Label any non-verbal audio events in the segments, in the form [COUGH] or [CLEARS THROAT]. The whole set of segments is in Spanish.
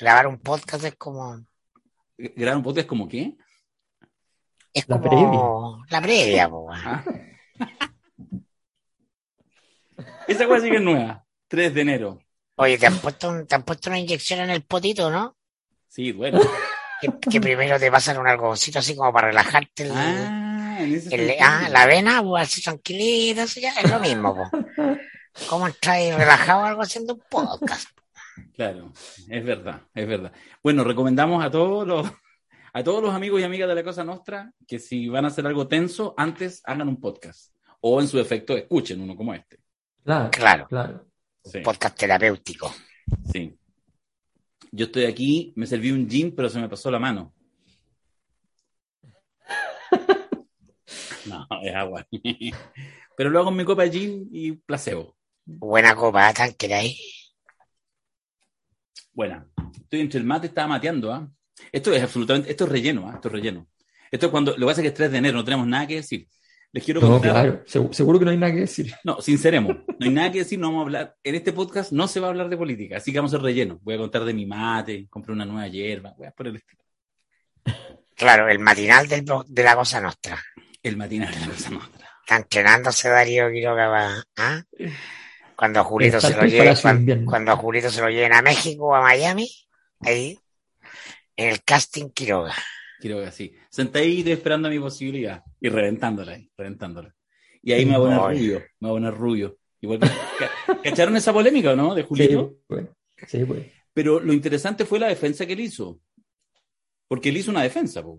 Grabar un podcast es como. ¿Grabar un podcast como qué? Es La como. La previa, po. Ah. Esa cosa sí que es nueva. 3 de enero. Oye, ¿te han, puesto un- te han puesto una inyección en el potito, ¿no? Sí, bueno. Que, que primero te pasan un algodoncito así como para relajarte el, Ah, en ese el- ah, la vena, pues así tranquilita, así ya es lo mismo, po. ¿Cómo ahí relajado algo haciendo un podcast? Claro, es verdad, es verdad. Bueno, recomendamos a todos los a todos los amigos y amigas de la Cosa Nostra que si van a hacer algo tenso, antes hagan un podcast. O en su defecto, escuchen uno como este. Claro, Claro, claro. Sí, podcast terapéutico. sí. Yo estoy aquí, me serví un gin, pero se me pasó la mano. [LAUGHS] No, es agua. [LAUGHS] Pero lo hago en mi copa de gin y placebo. Buena copa, tanque ahí. Buena. Estoy entre el mate, estaba mateando, ¿ah? Esto es absolutamente, esto es relleno, ¿ah? Esto es relleno. Esto es cuando, lo que pasa es que es 3 de enero, no tenemos nada que decir. Les quiero No, contar. claro. Segu- seguro que no hay nada que decir. No, sinceremos, no hay nada que decir, no vamos a hablar. En este podcast no se va a hablar de política, así que vamos a hacer relleno. Voy a contar de mi mate, compré una nueva hierba, voy a por el estilo. Claro, el matinal del, de la cosa nostra. El matinal de la cosa nostra. Está entrenándose Darío Quiroga ¿ah? Cuando a Julito se lo lleven, cuando, cuando a Julito se lo lleven a México o a Miami, ahí, en el casting Quiroga. Quiero que así. Sentadito esperando mi posibilidad y reventándola ahí, reventándola. Y ahí me voy a poner Ay. rubio, me voy a poner rubio. Igual que- ¿Cacharon esa polémica o no? De Sí, Julito. pues. Sí, pues. Pero lo interesante fue la defensa que él hizo. Porque él hizo una defensa, po.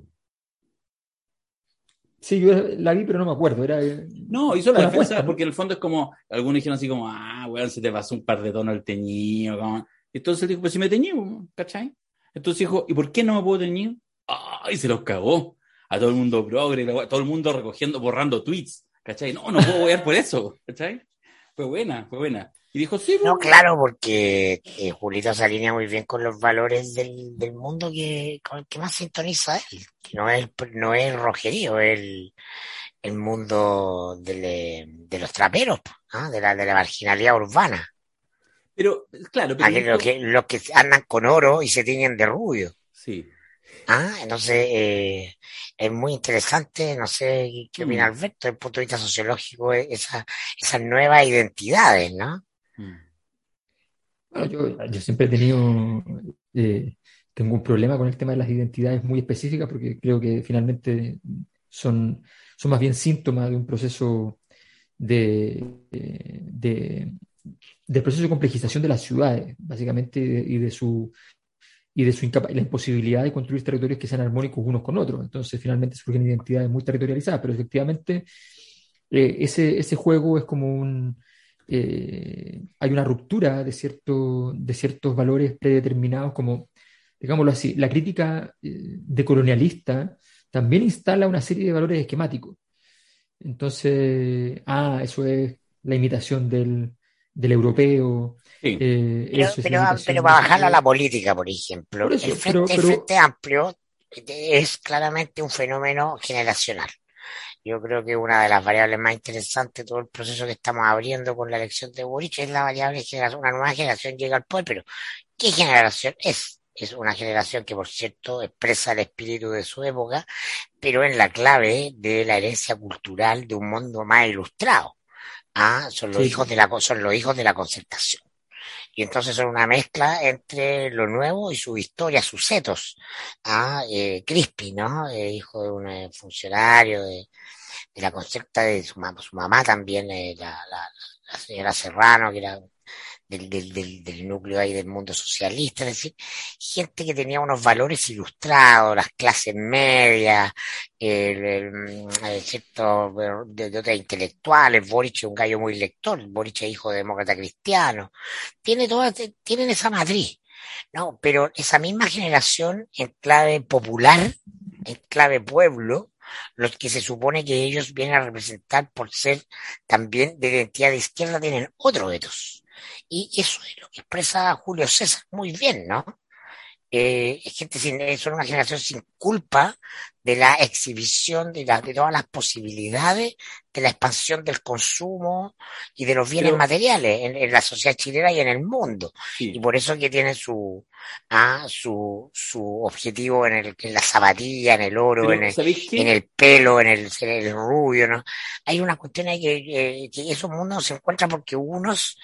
Sí, yo la vi, pero no me acuerdo. Era, No, hizo la defensa apuesta, porque en el fondo es como, algunos dijeron así como, ah, weón, se te pasó un par de tonos el teñido. como- Entonces dijo, pues si me teñí, ¿cachai? Entonces dijo, ¿y por qué no me puedo teñir? ¡Ay, se los cagó! A todo el mundo progre, wea- todo el mundo recogiendo, borrando tweets, ¿cachai? No, no puedo voyar por eso, ¿cachai? Fue buena, fue buena. Y dijo, sí, No, claro, porque eh, Julito se alinea muy bien con los valores del, del mundo que, con el que más sintoniza él. Que no es, el- no es rojerío, es el, el mundo de, de los traperos, ¿ah? de, la, de la marginalidad urbana. Pero, claro, pero... Aquellos que, los que andan con oro y se tiñen de rubio. Sí. Ah, entonces eh, es muy interesante, no sé qué opina Mm. Alberto, desde el punto de vista sociológico, eh, esa, esas nuevas identidades, ¿no? Mm. Bueno, yo, yo siempre he tenido, eh, tengo un problema con el tema de las identidades muy específicas porque creo que finalmente son, son más bien síntomas de un proceso de, de, del proceso de complejización de las ciudades, básicamente, y de su, y de su la imposibilidad de construir territorios que sean armónicos unos con otros. Entonces, finalmente surgen identidades muy territorializadas, pero efectivamente eh, ese, ese juego es como un... eh, hay una ruptura de, cierto, de ciertos valores predeterminados, como, digámoslo así, la crítica eh, decolonialista también instala una serie de valores esquemáticos. Entonces, ah, eso es la imitación del, del europeo. Sí. eh, Pero, eso es pero, para bajarla a la política, por ejemplo, Por eso, el, frente, pero- el Frente Amplio es claramente un fenómeno generacional. Yo creo que una de las variables más interesantes de todo el proceso que estamos abriendo con la elección de Boric es la variable generación. Una nueva generación llega al poder, pero ¿qué generación es? Es una generación que, por cierto, expresa el espíritu de su época, pero en la clave de la herencia cultural de un mundo más ilustrado. Ah, son los Sí. hijos de la, son los hijos de la concertación. Y entonces son una mezcla entre lo nuevo y su historia, sus setos. Ah, eh, Crispi, ¿no? Eh, hijo de un eh, funcionario de, la concerta de su, su mamá también, eh, la, la, la señora Serrano, que era del, del, núcleo ahí del mundo socialista, es decir, gente que tenía unos valores ilustrados, las clases medias, el, eh, cierto, de, de otras intelectuales, Boric es un gallo muy lector, Boric es hijo de demócrata cristiano, tiene todas, tienen esa matriz, ¿no? Pero esa misma generación en clave popular, en clave pueblo, los que se supone que ellos vienen a representar por ser también de identidad de izquierda tienen otro etos. Y eso es lo que expresa Julio César muy bien, ¿no? eh, gente sin, son una generación sin culpa de la exhibición de, la, de todas las posibilidades de la expansión del consumo y de los bienes Pero- materiales en, en la sociedad chilena y en el mundo. Sí. Y por eso que tiene su, ah, su, su objetivo en, el, en la zapatilla, en el oro, Pero, en el, en el pelo, en el, en el rubio, ¿no? Hay una cuestión ahí que, eh, que esos mundos se encuentran porque unos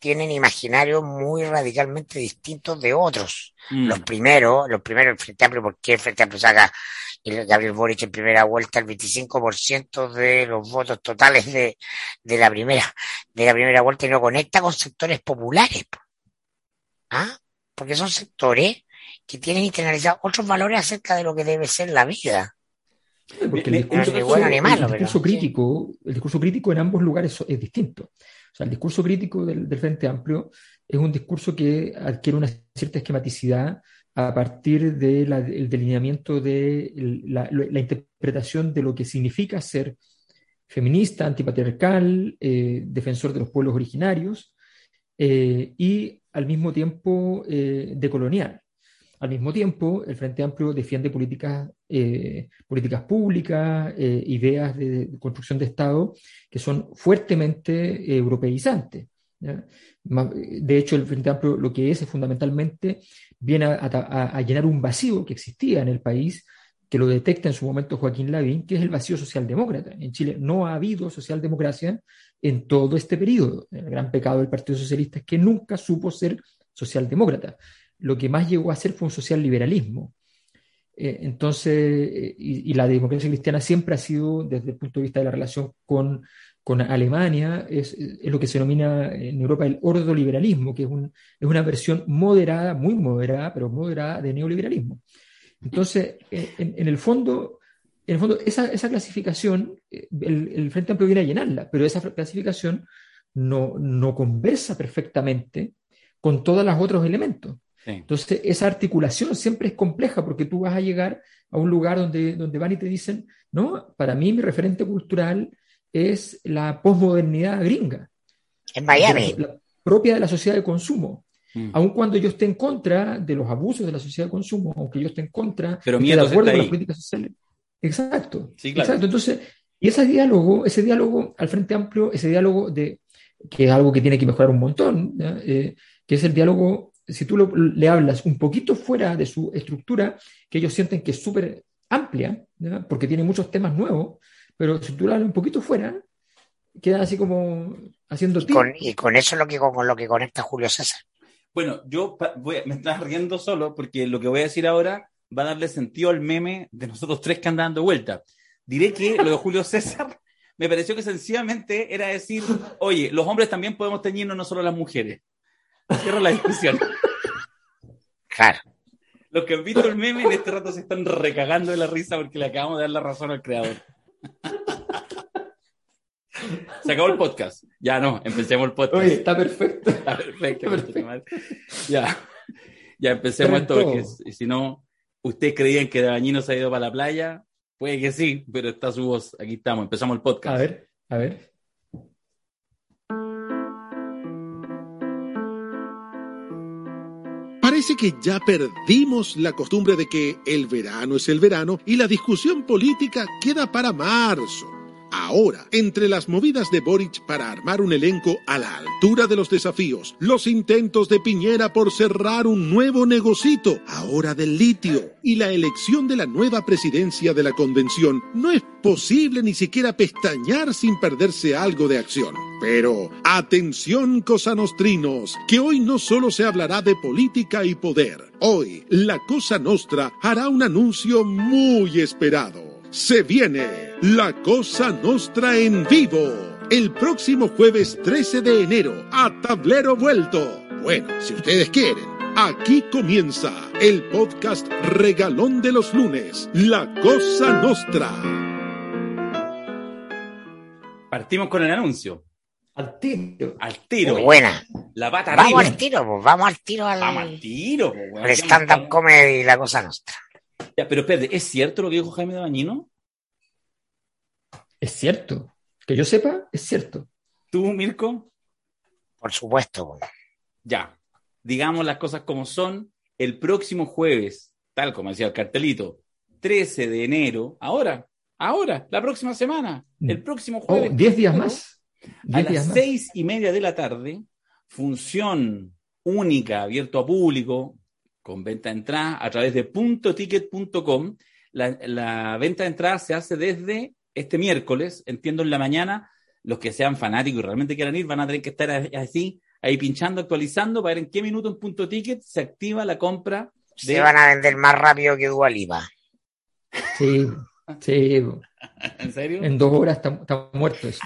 tienen imaginarios muy radicalmente distintos de otros. Mm. Los primeros, los primeros, el Frente Amplio, ¿por qué el Frente Amplio saca el Gabriel Boric en primera vuelta el 25% de los votos totales de, de la primera, de la primera vuelta y no conecta con sectores populares? po. ¿Ah? Porque son sectores que tienen internalizados otros valores acerca de lo que debe ser la vida. Porque el discurso, ni bueno ni malo, el discurso crítico, el discurso crítico en ambos lugares es distinto. O sea, el discurso crítico del, Frente Amplio es un discurso que adquiere una cierta esquematicidad a partir del delineamiento de la interpretación de lo que significa ser feminista, antipatriarcal, eh, defensor de los pueblos originarios eh, y al mismo tiempo eh, decolonial. Al mismo tiempo, el Frente Amplio defiende políticas, eh, políticas públicas, eh, ideas de, construcción de Estado que son fuertemente eh, europeizantes. De hecho, el Frente Amplio lo que es es fundamentalmente viene a llenar un vacío que existía en el país, que lo detecta en su momento Joaquín Lavín, que es el vacío socialdemócrata. En Chile no ha habido socialdemocracia en todo este periodo. El gran pecado del Partido Socialista es que nunca supo ser socialdemócrata lo que más llegó a ser fue un social liberalismo. Eh, entonces, eh, y, y, la democracia cristiana siempre ha sido, desde el punto de vista de la relación con, con Alemania, es, es, lo que se denomina en Europa el ordoliberalismo, que es, un, es, una versión moderada, muy moderada, pero moderada de neoliberalismo. Entonces, en, en, el fondo, en el fondo esa, esa clasificación, eh, el, el, Frente Amplio viene a llenarla, pero esa clasificación no, no conversa perfectamente con todos los otros elementos. Sí. Entonces, esa articulación siempre es compleja porque tú vas a llegar a un lugar donde, donde van y te dicen, no, para mí mi referente cultural es la posmodernidad gringa. En Miami. La, la propia de la sociedad de consumo. Mm. Aun cuando yo esté en contra de los abusos de la sociedad de consumo, aunque yo esté en contra, Pero de acuerdo con las políticas sociales. Exacto. Sí, claro. Exacto. Entonces, y ese diálogo, ese diálogo al Frente Amplio, ese diálogo de que es algo que tiene que mejorar un montón, eh, que es el diálogo si tú lo, le hablas un poquito fuera de su estructura, que ellos sienten que es súper amplia, ¿ya? porque tiene muchos temas nuevos, pero si tú lo hablas un poquito fuera, queda así como haciendo y con, y con eso es lo que, con lo que conecta Julio César. Bueno, yo voy, me estás riendo solo porque lo que voy a decir ahora va a darle sentido al meme de nosotros tres que andan dando vuelta. Diré que lo de Julio César [LAUGHS] me pareció que sencillamente era decir, oye, los hombres también podemos teñirnos, no solo las mujeres. Cierro la discusión. Claro. Los que han visto el meme en este rato se están recagando de la risa porque le acabamos de dar la razón al creador. Se acabó el podcast. Ya no, empecemos el podcast. Oye, está perfecto. Está perfecto. Está perfecto. Ya, ya empecemos esto porque si no, ustedes creían que Dañino se ha ido para la playa. Puede que sí, pero está su voz. Aquí estamos, empezamos el podcast. A ver, a ver. Que ya perdimos la costumbre de que el verano es el verano y la discusión política queda para marzo. Ahora, entre las movidas de Boric para armar un elenco a la altura de los desafíos, los intentos de Piñera por cerrar un nuevo negocito, ahora del litio, y la elección de la nueva presidencia de la convención, no es posible ni siquiera pestañear sin perderse algo de acción. Pero, atención cosanostrinos, que hoy no solo se hablará de política y poder, hoy la Cosa Nostra hará un anuncio muy esperado. Se viene la Cosa Nostra en vivo el próximo jueves 13 de enero a Tablero Vuelto. Bueno, si ustedes quieren, aquí comienza el podcast regalón de los lunes, La Cosa Nostra. Partimos con el anuncio. Al tiro. Al tiro. Muy buena. La pata Vamos arriba. al tiro, pues, vamos al tiro al, Vamos al tiro. Pues, al stand-up comedy La Cosa Nostra. Ya, pero espérate, ¿es cierto lo que dijo Jaime de Bañino? Es cierto. Que yo sepa, es cierto. ¿Tú, Mirko? Por supuesto. Ya. Digamos las cosas como son. el próximo jueves, tal como decía el cartelito, 13 de enero, ahora, ahora, la próxima semana, el próximo Oh, jueves. 10 días más. A 10 días las más. seis y media de la tarde, función única, abierto a público, con venta de entrada a través de puntoticket.com. La, la venta de entrada se hace desde este miércoles, entiendo en la mañana. Los que sean fanáticos y realmente quieran ir van a tener que estar así, ahí pinchando, actualizando, para ver en qué minuto en punto ticket se activa la compra de... Se van a vender más rápido que Dualipa. Sí, sí. [LAUGHS] ¿En serio? En dos horas está, está muerto eso.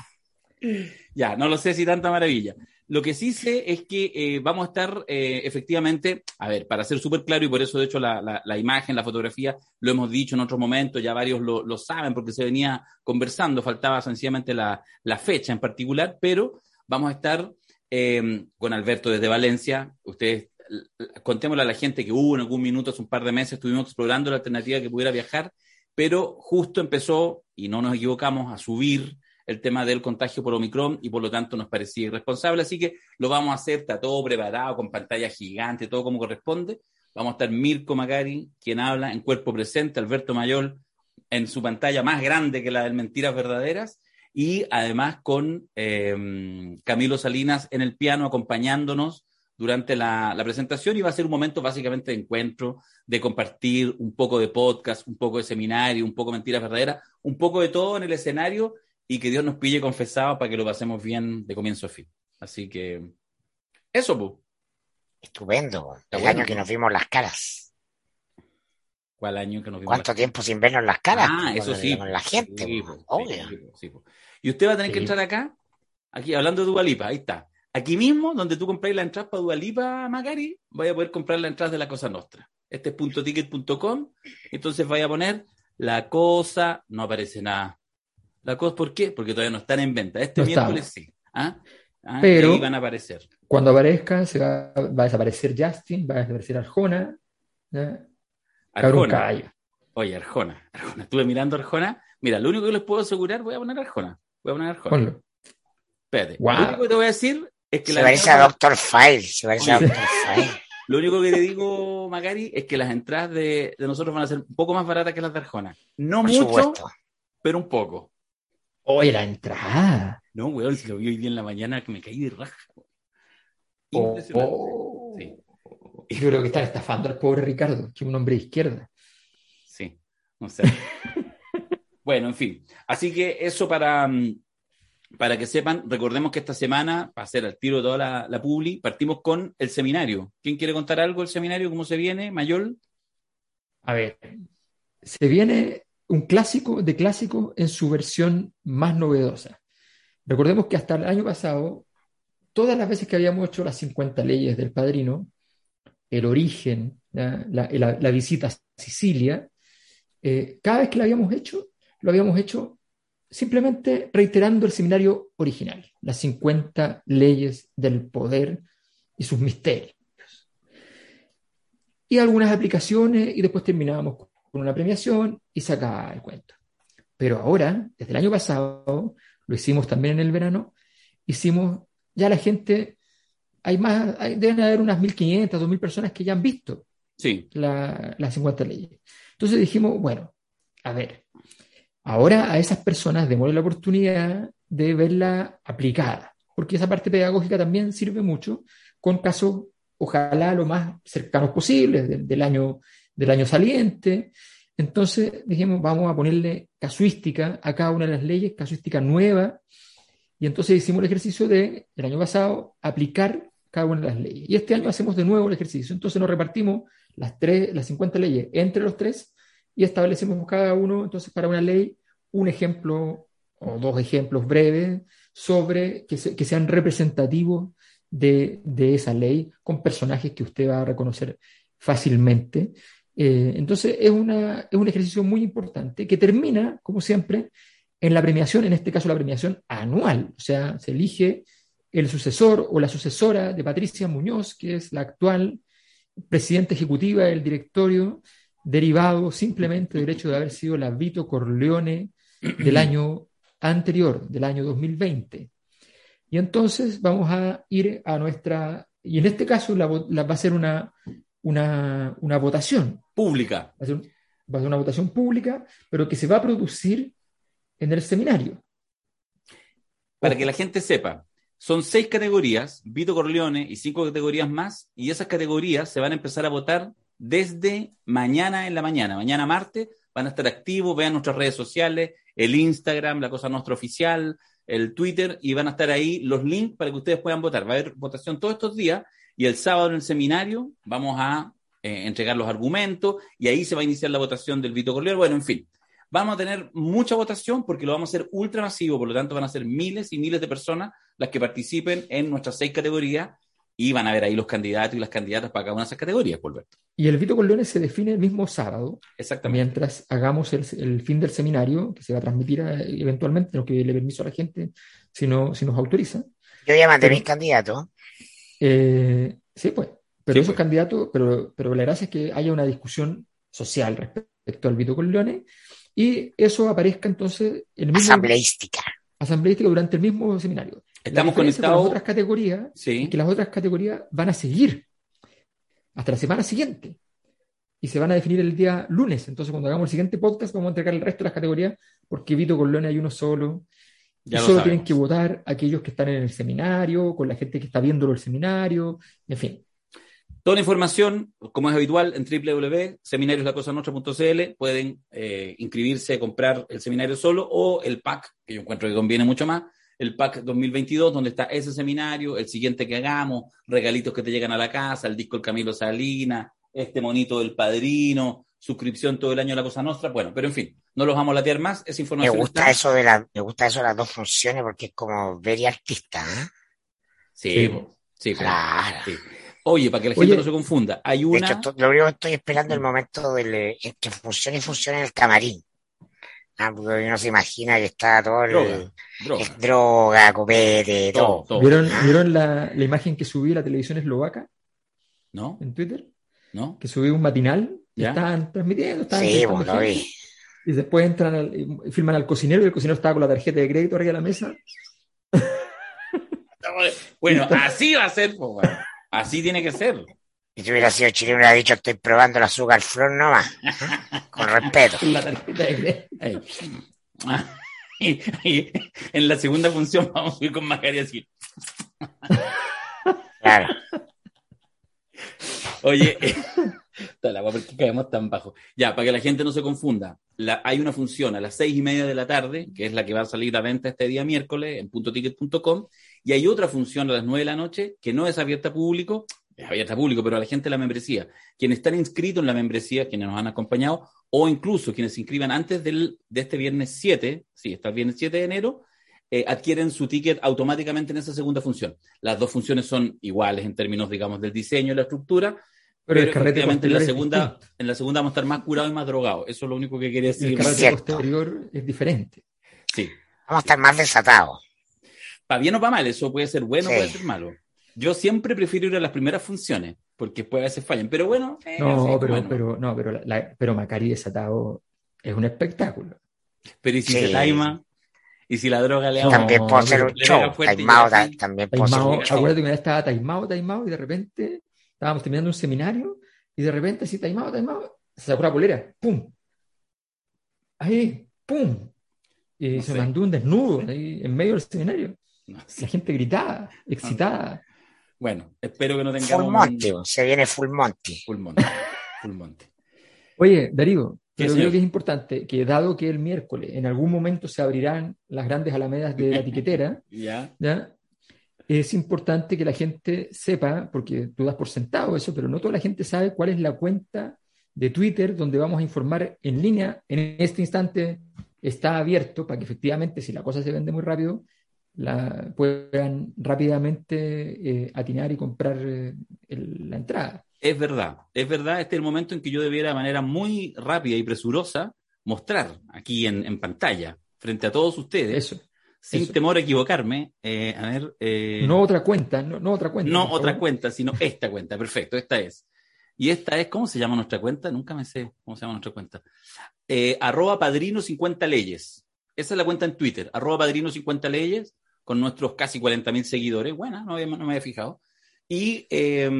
Ya, no lo sé si tanta maravilla. Lo que sí sé es que eh, vamos a estar eh, efectivamente, a ver, para ser súper claro, y por eso de hecho la, imagen, la fotografía, lo hemos dicho en otros momentos, ya varios lo, saben porque se venía conversando, faltaba sencillamente la, fecha en particular, pero vamos a estar eh, con Alberto desde Valencia. Ustedes, contémosle a la gente que hubo en algún minuto, hace un par de meses, estuvimos explorando la alternativa que pudiera viajar, pero justo empezó, y no nos equivocamos, a subir el tema del contagio por Omicron y por lo tanto nos parecía irresponsable, así que lo vamos a hacer, está todo preparado, con pantalla gigante, todo como corresponde. Vamos a estar Mirko Macari, quien habla en cuerpo presente, Alberto Mayol en su pantalla más grande que la de Mentiras Verdaderas, y además con eh, Camilo Salinas en el piano acompañándonos durante la, la, presentación y va a ser un momento básicamente de encuentro, de compartir un poco de podcast, un poco de seminario, un poco de Mentiras Verdaderas, un poco de todo en el escenario y que Dios nos pille confesado para que lo pasemos bien de comienzo a fin. Así que eso, pues. Estupendo. El bueno. año que nos vimos las caras. ¿Cuál año que nos vimos? ¿Cuánto tiempo sin vernos las caras? Ah, eso sí. La gente, Sí, po, obvio. sí, sí. Y usted va a tener que entrar acá, aquí hablando de Dualipa, ahí está. Aquí mismo, donde tú compráis la entrada para Dualipa, Macari, vaya a poder comprar la entrada de la Cosa Nostra. Este es puntoticket.com, entonces vaya a poner la cosa, no aparece nada. La cosa, ¿por qué? Porque todavía no están en venta. Este No miércoles sí. ¿Ah? Ah, Pero- van a aparecer. Cuando aparezca, se va, va a desaparecer Justin, va a desaparecer Arjona. Cabrón Arjona. Oye, Arjona. Arjona. Estuve mirando Arjona. Mira, lo único que les puedo asegurar, voy a poner Arjona. Voy a poner Arjona. Ponlo. Espérate. Lo único que te voy a decir es que Se la parece a Doctor File. Se parece a. Doctor File. [LAUGHS] Lo único que te digo, Macari, es que las entradas de, de nosotros van a ser un poco más baratas que las de Arjona. No Por mucho, supuesto. pero un poco. Oye, la entrada. No, weón, si lo vi hoy día en la mañana que me caí de raja. Oh, Impresionante. oh. Sí. Yo creo que están estafando al pobre Ricardo, que es un hombre de izquierda. Sí. O sea. [LAUGHS] bueno, en fin. Así que eso para, mm, para que sepan, recordemos que esta semana, para hacer al tiro toda la, la publi, partimos con el seminario. ¿Quién quiere contar algo del seminario? ¿Cómo se viene? Mayol. A ver, se viene un clásico de clásico en su versión más novedosa. Recordemos que hasta el año pasado, todas las veces que habíamos hecho las 50 leyes del padrino, el origen, la- la visita a Sicilia, eh, cada vez que lo habíamos hecho, lo habíamos hecho simplemente reiterando el seminario original, las 50 leyes del poder y sus misterios y algunas aplicaciones y después terminábamos con una premiación y se acaba el cuento. Pero ahora, desde el año pasado, lo hicimos también en el verano, hicimos, ya la gente, hay más, hay- deben haber unas 1.500, 2.000 personas que ya han visto Sí. la- las 50 leyes. Entonces dijimos, bueno, a ver, ahora a esas personas démosle la oportunidad de verla aplicada, porque esa parte pedagógica también sirve mucho con casos, ojalá lo más cercanos posibles del año, del año saliente. Entonces dijimos, vamos a ponerle casuística a cada una de las leyes, casuística nueva, y entonces hicimos el ejercicio de, el año pasado, aplicar cada una de las leyes. Y este año hacemos de nuevo el ejercicio. Entonces nos repartimos las, tres, las 50 leyes entre los tres y establecemos cada uno, entonces, para una ley, un ejemplo o dos ejemplos breves sobre que, se- que sean representativos de, de esa ley con personajes que usted va a reconocer fácilmente. Eh, entonces, es, un ejercicio muy importante que termina, como siempre, en la premiación, en este caso la premiación anual. O sea, se elige el sucesor o la sucesora de Patricia Muñoz, que es la actual presidenta ejecutiva del directorio, derivado simplemente del hecho de haber sido la Vito Corleone del año anterior, del año 2020. Y entonces vamos a ir a nuestra, y en este caso la, la- va a ser una, una, una votación. Pública. Va a, ser, va a ser una votación pública, pero que se va a producir en el seminario. Para que la gente sepa, son seis categorías, Vito Corleone y cinco categorías más, y esas categorías se van a empezar a votar desde mañana en la mañana, mañana martes, van a estar activos, vean nuestras redes sociales, el Instagram, la cosa nuestra oficial, el Twitter, y van a estar ahí los links para que ustedes puedan votar. Va a haber votación todos estos días, y el sábado en el seminario vamos a eh, entregar los argumentos, y ahí se va a iniciar la votación del Vito Corleone. Bueno, en fin, vamos a tener mucha votación porque lo vamos a hacer ultra masivo, por lo tanto van a ser miles y miles de personas las que participen en nuestras seis categorías y van a ver ahí los candidatos y las candidatas para cada una de esas categorías, por Alberto. Y el Vito Corleone se define el mismo sábado, Exactamente. mientras hagamos el, el fin del seminario, que se va a transmitir a- eventualmente, tenemos que darle permiso a la gente si, no, si nos autoriza. Yo ya mandé mis candidatos. Eh, sí, pues. Pero Sí, esos pues. candidatos, pero, pero la gracia es que haya una discusión social respecto al Vito Corleone y eso aparezca entonces en el mismo Asambleística. asambleístico durante el mismo seminario. Estamos diferencia con las conectados. otras categorías Sí. que las otras categorías van a seguir hasta la semana siguiente y se van a definir el día lunes. Entonces, cuando hagamos el siguiente podcast, vamos a entregar el resto de las categorías porque Vito Corleone hay uno solo. Ya y lo solo sabemos. tienen que votar aquellos que están en el seminario, con la gente que está viéndolo el seminario, en fin. Toda la información, como es habitual, en www.seminarioslacosanuestra.cl pueden eh, inscribirse, comprar el seminario solo o el pack, que yo encuentro que conviene mucho más, el pack 2022, donde está ese seminario, el siguiente que hagamos, regalitos que te llegan a la casa, el disco El Camilo Salina, este monito del padrino, suscripción todo el año a la Cosa Nostra, bueno, pero en fin, no los vamos a latear más, esa Me información gusta está- eso de la, me gusta eso de las dos funciones porque es como ver y artista, ¿eh? Sí, Sí. Claro. sí. Oye, para que la gente Oye. no se confunda, hay De una... hecho, to- lo único que estoy esperando es el momento del, eh, entre función y función en el camarín. Ah, porque uno se imagina que está todo el, Droga, droga, copete, todo, todo. todo. ¿Vieron. ¿vieron la, la imagen que subí a la televisión eslovaca ¿No? en Twitter? ¿No? Que subí un matinal ¿Ya? estaban transmitiendo, estaban Sí, pues lo vi. y después entran al, y filman al cocinero y el cocinero estaba con la tarjeta de crédito arriba de la mesa. [LAUGHS] Bueno, así va a ser, po, weón. así tiene que ser. Si hubiera sido chileno, hubiera dicho estoy probando el azúcar flor nomás. Con respeto. Con [LAUGHS] la tarjeta de crédito. Ahí. [LAUGHS] Y, y en la segunda función vamos a ir con Macari así. Claro. Oye, la guapa, ¿por qué caemos tan bajo? Ya, para que la gente no se confunda, la- hay una función a las seis y media de la tarde, que es la que va a salir a venta este día miércoles en puntoticket.com, y hay otra función a las nueve de la noche que no es abierta a público, es abierta a público, pero a la gente de la membresía. Quienes están inscritos en la membresía, quienes nos han acompañado, o incluso quienes se inscriban antes del, de este viernes 7, sí, está el viernes 7 de enero, eh, adquieren su ticket automáticamente en esa segunda función. Las dos funciones son iguales en términos, digamos, del diseño y la estructura, Pero el pero carrete efectivamente en la segunda, distinto. en la segunda vamos a estar más curados y más drogados. Eso es lo único que quería El decir. carrete cierto. posterior es diferente. Sí. Vamos a estar más desatados. Para bien o para mal, eso puede ser bueno, Sí. puede ser malo. Yo siempre prefiero ir a las primeras funciones, porque después a veces fallan. Pero bueno, eh, No, sí, pero, bueno. pero, no, pero, la- pero Macari desatado es un espectáculo. Pero ¿y si Sí. se taima? ¿Y si la droga le da También puedo hacer pero un show. Taimado también hacer Taimado, un show. acuérdate que estaba taimado, taimado, y de repente estábamos terminando un seminario, y de repente así, taimado, taimado, se sacó la polera, ¡pum! Ahí, ¡pum! Y No se sé. mandó un desnudo ahí en medio del seminario. No sé. La gente gritaba, excitada. Bueno, espero que no tengamos Full Monty, un- se viene Full Monty. Full Monty. Full Monty. Oye, Darío, ¿Qué, pero señor? creo que es importante que dado que el miércoles en algún momento se abrirán las grandes alamedas de la [LAUGHS] etiquetera, Ya. ¿ya? Es importante que la gente sepa, porque tú das por sentado eso, pero no toda la gente sabe cuál es la cuenta de Twitter donde vamos a informar en línea. En este instante está abierto para que efectivamente, si la cosa se vende muy rápido, la puedan rápidamente eh, atinar y comprar eh, el- la entrada. Es verdad, es verdad, este es el momento en que yo debiera de manera muy rápida y presurosa mostrar aquí en, en pantalla, frente a todos ustedes, Eso. Sin eso. temor a equivocarme, eh, a ver, eh, No otra cuenta, no, no otra cuenta. no otra favor. cuenta, sino esta cuenta, perfecto, esta es. Y esta es, ¿cómo se llama nuestra cuenta? Nunca me sé cómo se llama nuestra cuenta. Eh, arroba padrino 50 leyes. Esa es la cuenta en Twitter, arroba padrino 50 leyes, con nuestros casi 40 mil seguidores. Buena, no, había- no me había fijado. Y, eh,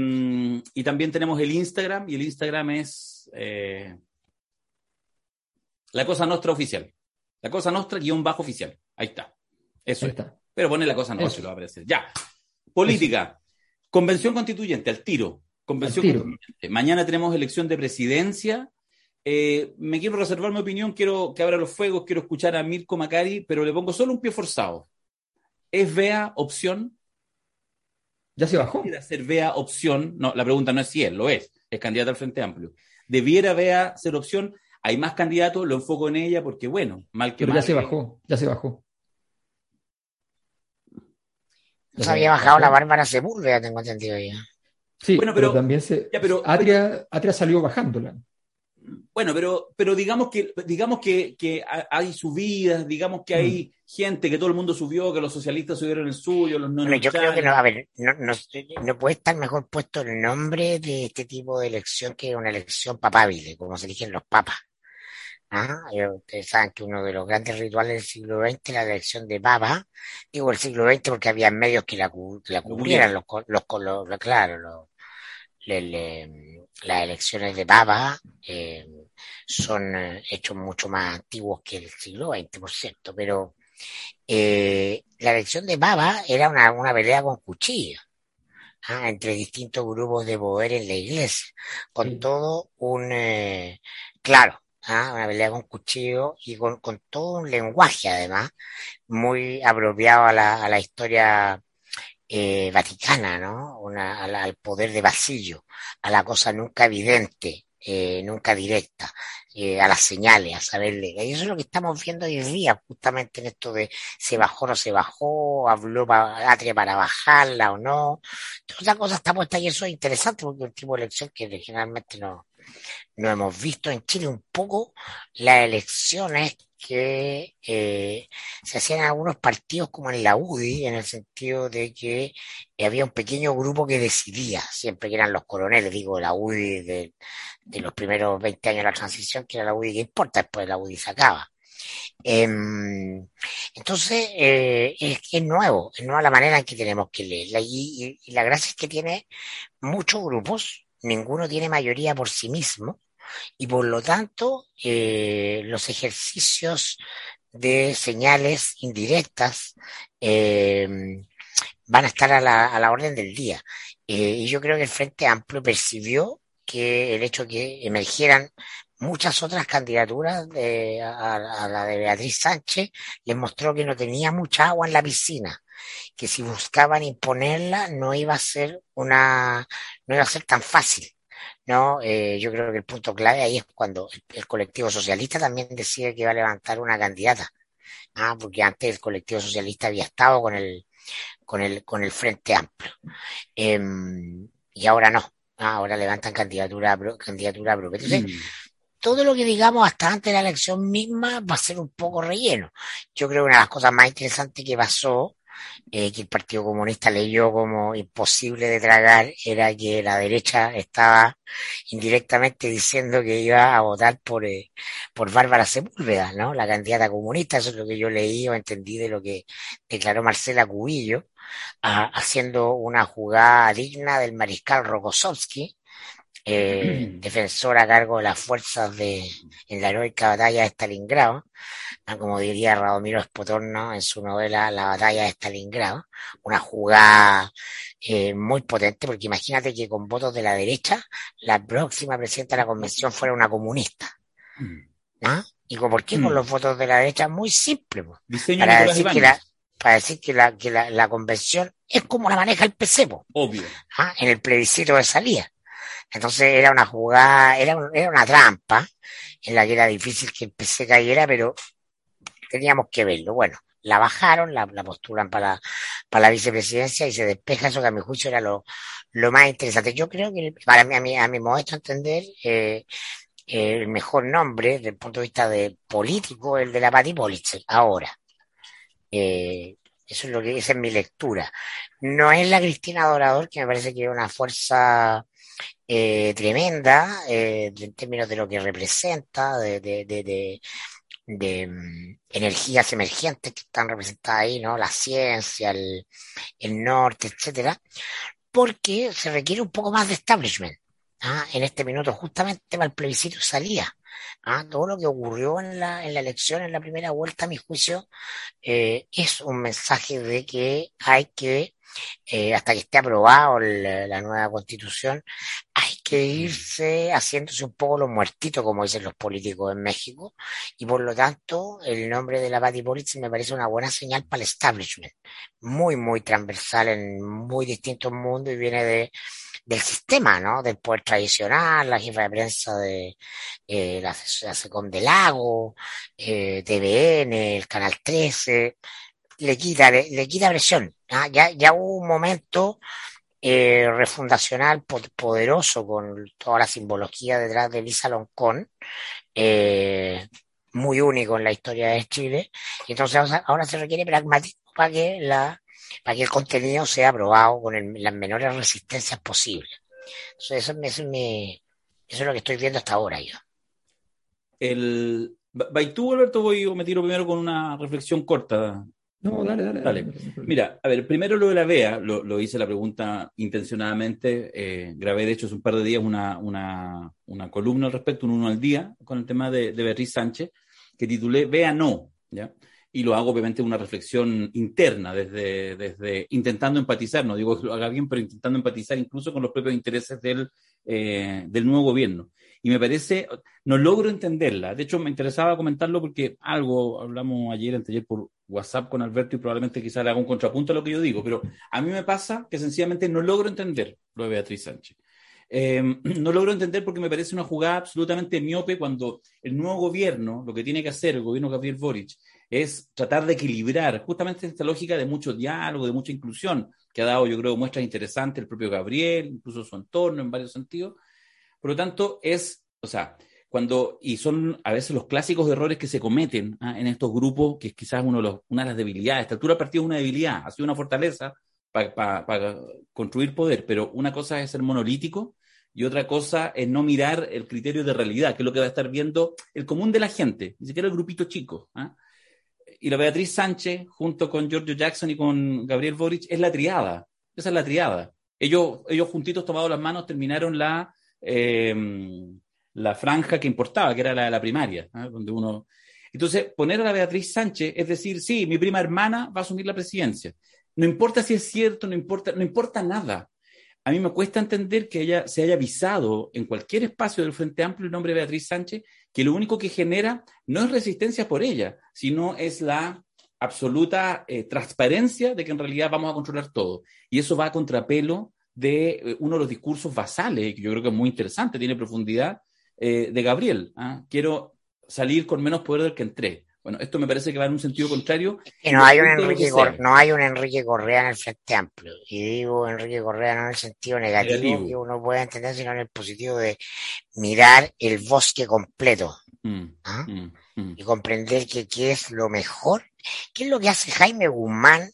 y también tenemos el Instagram, y el Instagram es la cosa nuestra oficial. La cosa nuestra guion bajo oficial. Ahí está. Eso es. está. Pero pone la cosa y lo va a aparecer. Ya. Política. Convención constituyente, al tiro. Convención Al tiro. constituyente. Mañana tenemos elección de presidencia. Eh, me quiero reservar mi opinión, quiero que abra los fuegos, quiero escuchar a Mirko Macari, pero le pongo solo un pie forzado. ¿Es Bea opción? Ya se bajó. ¿Debiera ser Bea opción? No, la pregunta no es si él, lo es. Es candidata al Frente Amplio. ¿Debiera Bea ser opción? Hay más candidatos, lo enfoco en ella porque, bueno, mal que Pero mal. ya se bajó, ya se bajó. Se había bajado la Bárbara Sepúlveda, tengo entendido ya. Sí, Bueno, pero, pero- también se. ya, pero- Atria, Atria salió bajándola. Bueno, pero, pero digamos que, digamos que, que ha- hay subidas, digamos que hay gente, que todo el mundo subió, que los socialistas subieron el suyo, los no Bueno, yo creo que no, a ver, no, no, no puede estar mejor puesto el nombre de este tipo de elección que una elección papábile, como se eligen los papas. Ah, ustedes saben que uno de los grandes rituales del siglo XX era la elección de papa, digo el siglo XX porque había medios que la, la cubrieran, los, los, los- los- claro, los- le- le- las elecciones de papa eh, son eh, hechos mucho más antiguos que el siglo XX, por cierto, pero eh, la elección de papa era una, una pelea con cuchillo. ah, entre distintos grupos de poder en la iglesia, con Sí. todo un, eh, claro, ah, una pelea con cuchillo y con, con todo un lenguaje además muy apropiado a la, a la historia eh, vaticana, ¿no? Una, al poder de vasillo, a la cosa nunca evidente, eh, nunca directa, eh, a las señales, a saber leer. Y eso es lo que estamos viendo hoy día, justamente en esto de se bajó o no se bajó, habló pa- Atria para bajarla o no. Toda esa cosa está puesta y eso es interesante porque es un tipo de elección que generalmente no, no hemos visto en Chile un poco las elecciones que eh, se hacían algunos partidos como en la UDI, en el sentido de que había un pequeño grupo que decidía, siempre que eran los coroneles, digo, la UDI de, los primeros 20 años de la transición, que era la UDI que importa, después la UDI se acaba. Em, entonces, eh, es, nuevo, es nueva la manera en que tenemos que y- y la gracia es que tiene muchos grupos, ninguno tiene mayoría por sí mismo y por lo tanto eh, los ejercicios de señales indirectas eh, van a estar a la, a la orden del día. Eh, y yo creo que el Frente Amplio percibió que el hecho de que emergieran muchas otras candidaturas de- a, a la de Beatriz Sánchez les mostró que no tenía mucha agua en la piscina, que si buscaban imponerla no iba a ser una, no iba a ser tan fácil. No, eh, yo creo que el punto clave ahí es cuando el, el colectivo socialista también decide que va a levantar una candidata. Ah, porque antes el colectivo socialista había estado con el, con el, con el Frente Amplio. Em, y ahora no. Ah, ahora levantan candidatura, candidatura propia. Entonces, Mm. todo lo que digamos hasta antes de la elección misma va a ser un poco relleno. Yo creo que una de las cosas más interesantes que pasó, eh, que el Partido Comunista leyó como imposible de tragar, era que la derecha estaba indirectamente diciendo que iba a votar por, eh, por Bárbara Sepúlveda, ¿no? La candidata comunista, eso es lo que yo leí o entendí de lo que declaró Marcela Cubillo, ah, haciendo una jugada digna del mariscal Rokossovsky, eh, [CLEARS THROAT] defensor a cargo de las fuerzas de, en la heroica batalla de Stalingrado, como diría Radomiro Spotorno en su novela La batalla de Stalingrado, una jugada eh, muy potente, porque imagínate que con votos de la derecha, la próxima presidenta de la convención fuera una comunista. ¿ah? ¿Y por qué con Mm. los votos de la derecha? Muy simple, para decir que la, para decir que la, que la, la convención es como la maneja el PC, po, Obvio. ¿ah? en el plebiscito de salida. Entonces era una jugada, era, un- era una trampa en la que era difícil que el PC cayera, pero teníamos que verlo. Bueno, la bajaron, la, la postulan para, para la vicepresidencia y se despeja eso que a mi juicio era lo, lo más interesante. Yo creo que para mí, a mi, a mi modesto entender, eh, eh, el mejor nombre desde el punto de vista de político, el de la Patti Politzer, ahora. Eh, eso es lo que esa es mi lectura. No es la Cristina Dorador, que me parece que es una fuerza eh, tremenda eh, en términos de lo que representa, de, mm, energías emergentes que están representadas ahí, ¿no? La ciencia, el, el norte, etcétera. porque se requiere un poco más de establishment. ¿ah? En este minuto, justamente para el plebiscito salía. ¿ah? Todo lo que ocurrió en la, en la elección, en la primera vuelta, a mi juicio, eh, es un mensaje de que hay que, eh, hasta que esté aprobado la, la nueva constitución, hay que irse haciéndose un poco los muertitos, como dicen los políticos en México, y por lo tanto el nombre de la Boris me parece una buena señal para el establishment, muy, muy transversal en muy distintos mundos y viene de, del sistema, ¿no? Del poder tradicional, la jefa de prensa de eh, la, la Secom del Lago, eh, TVN, el Canal 13, le quita, le, quita presión. ¿ah? Ya, ya hubo un momento eh, refundacional poderoso con toda la simbología detrás de Lisa Loncón, eh, muy único en la historia de Chile. Y entonces ahora se requiere pragmatismo para que la para que el contenido sea aprobado con las menores resistencias posibles. Eso, eso, me, eso es lo que estoy viendo hasta ahora yo. El, tú, Alberto, voy me tiro primero con una reflexión corta. No, dale, dale. dale. Mira, a ver, primero lo de la VEA, lo, hice la pregunta intencionadamente. Eh, grabé, de hecho, hace un par de días una, una, una columna al respecto, un uno al día, con el tema de, de Beatriz Sánchez, que titulé VEA no. ¿ya? y lo hago obviamente una reflexión interna, desde, desde intentando empatizar, no digo que lo haga bien, pero intentando empatizar incluso con los propios intereses del, eh, del nuevo gobierno. Y me parece, no logro entenderla. De hecho, me interesaba comentarlo porque algo hablamos ayer, anteayer por WhatsApp con Alberto y probablemente quizá le haga un contrapunto a lo que yo digo, pero a mí me pasa que sencillamente no logro entender lo de Beatriz Sánchez. Eh, [CLEARS THROAT] no logro entender porque me parece una jugada absolutamente miope cuando el nuevo gobierno, lo que tiene que hacer el gobierno Gabriel Boric, es tratar de equilibrar justamente esta lógica de mucho diálogo, de mucha inclusión, que ha dado, yo creo, muestras interesantes el propio Gabriel, incluso su entorno en varios sentidos. Por lo tanto, es, o sea, cuando, y son a veces los clásicos errores que se cometen ¿ah? en estos grupos, que es quizás uno de los, una de las debilidades. Esta altura partido es una debilidad, ha sido una fortaleza para pa, construir poder, pero una cosa es ser monolítico y otra cosa es no mirar el criterio de realidad, que es lo que va a estar viendo el común de la gente, ni siquiera el grupito chico. ¿ah? y la Beatriz Sánchez, junto con Giorgio Jackson y con Gabriel Boric, es la triada. Esa es la triada. Ellos, ellos juntitos tomados las manos terminaron la, eh, la franja que importaba, que era la primaria, ¿eh? donde uno... Entonces, poner a la Beatriz Sánchez es decir, sí, mi prima hermana va a asumir la presidencia. No importa si es cierto, no importa, no importa nada. A mí me cuesta entender que ella se haya avisado en cualquier espacio del Frente Amplio el nombre Beatriz Sánchez que lo único que genera no es resistencia por ella, sino es la absoluta eh, transparencia de que en realidad vamos a controlar todo. Y eso va a contrapelo de eh, uno de los discursos basales, que yo creo que es muy interesante, tiene profundidad, eh, de Gabriel. ¿ah? Quiero salir con menos poder del que entré. Bueno, esto me parece que va en un sentido contrario. Y no, hay un Enrique no hay un Enrique Correa en el Frente Amplio. Y digo Enrique Correa no en el sentido negativo, negativo. que uno puede entender, sino en el positivo de mirar el bosque completo. Mm, ¿ah? mm, mm. Y comprender que qué es lo mejor. ¿Qué es lo que hace Jaime Guzmán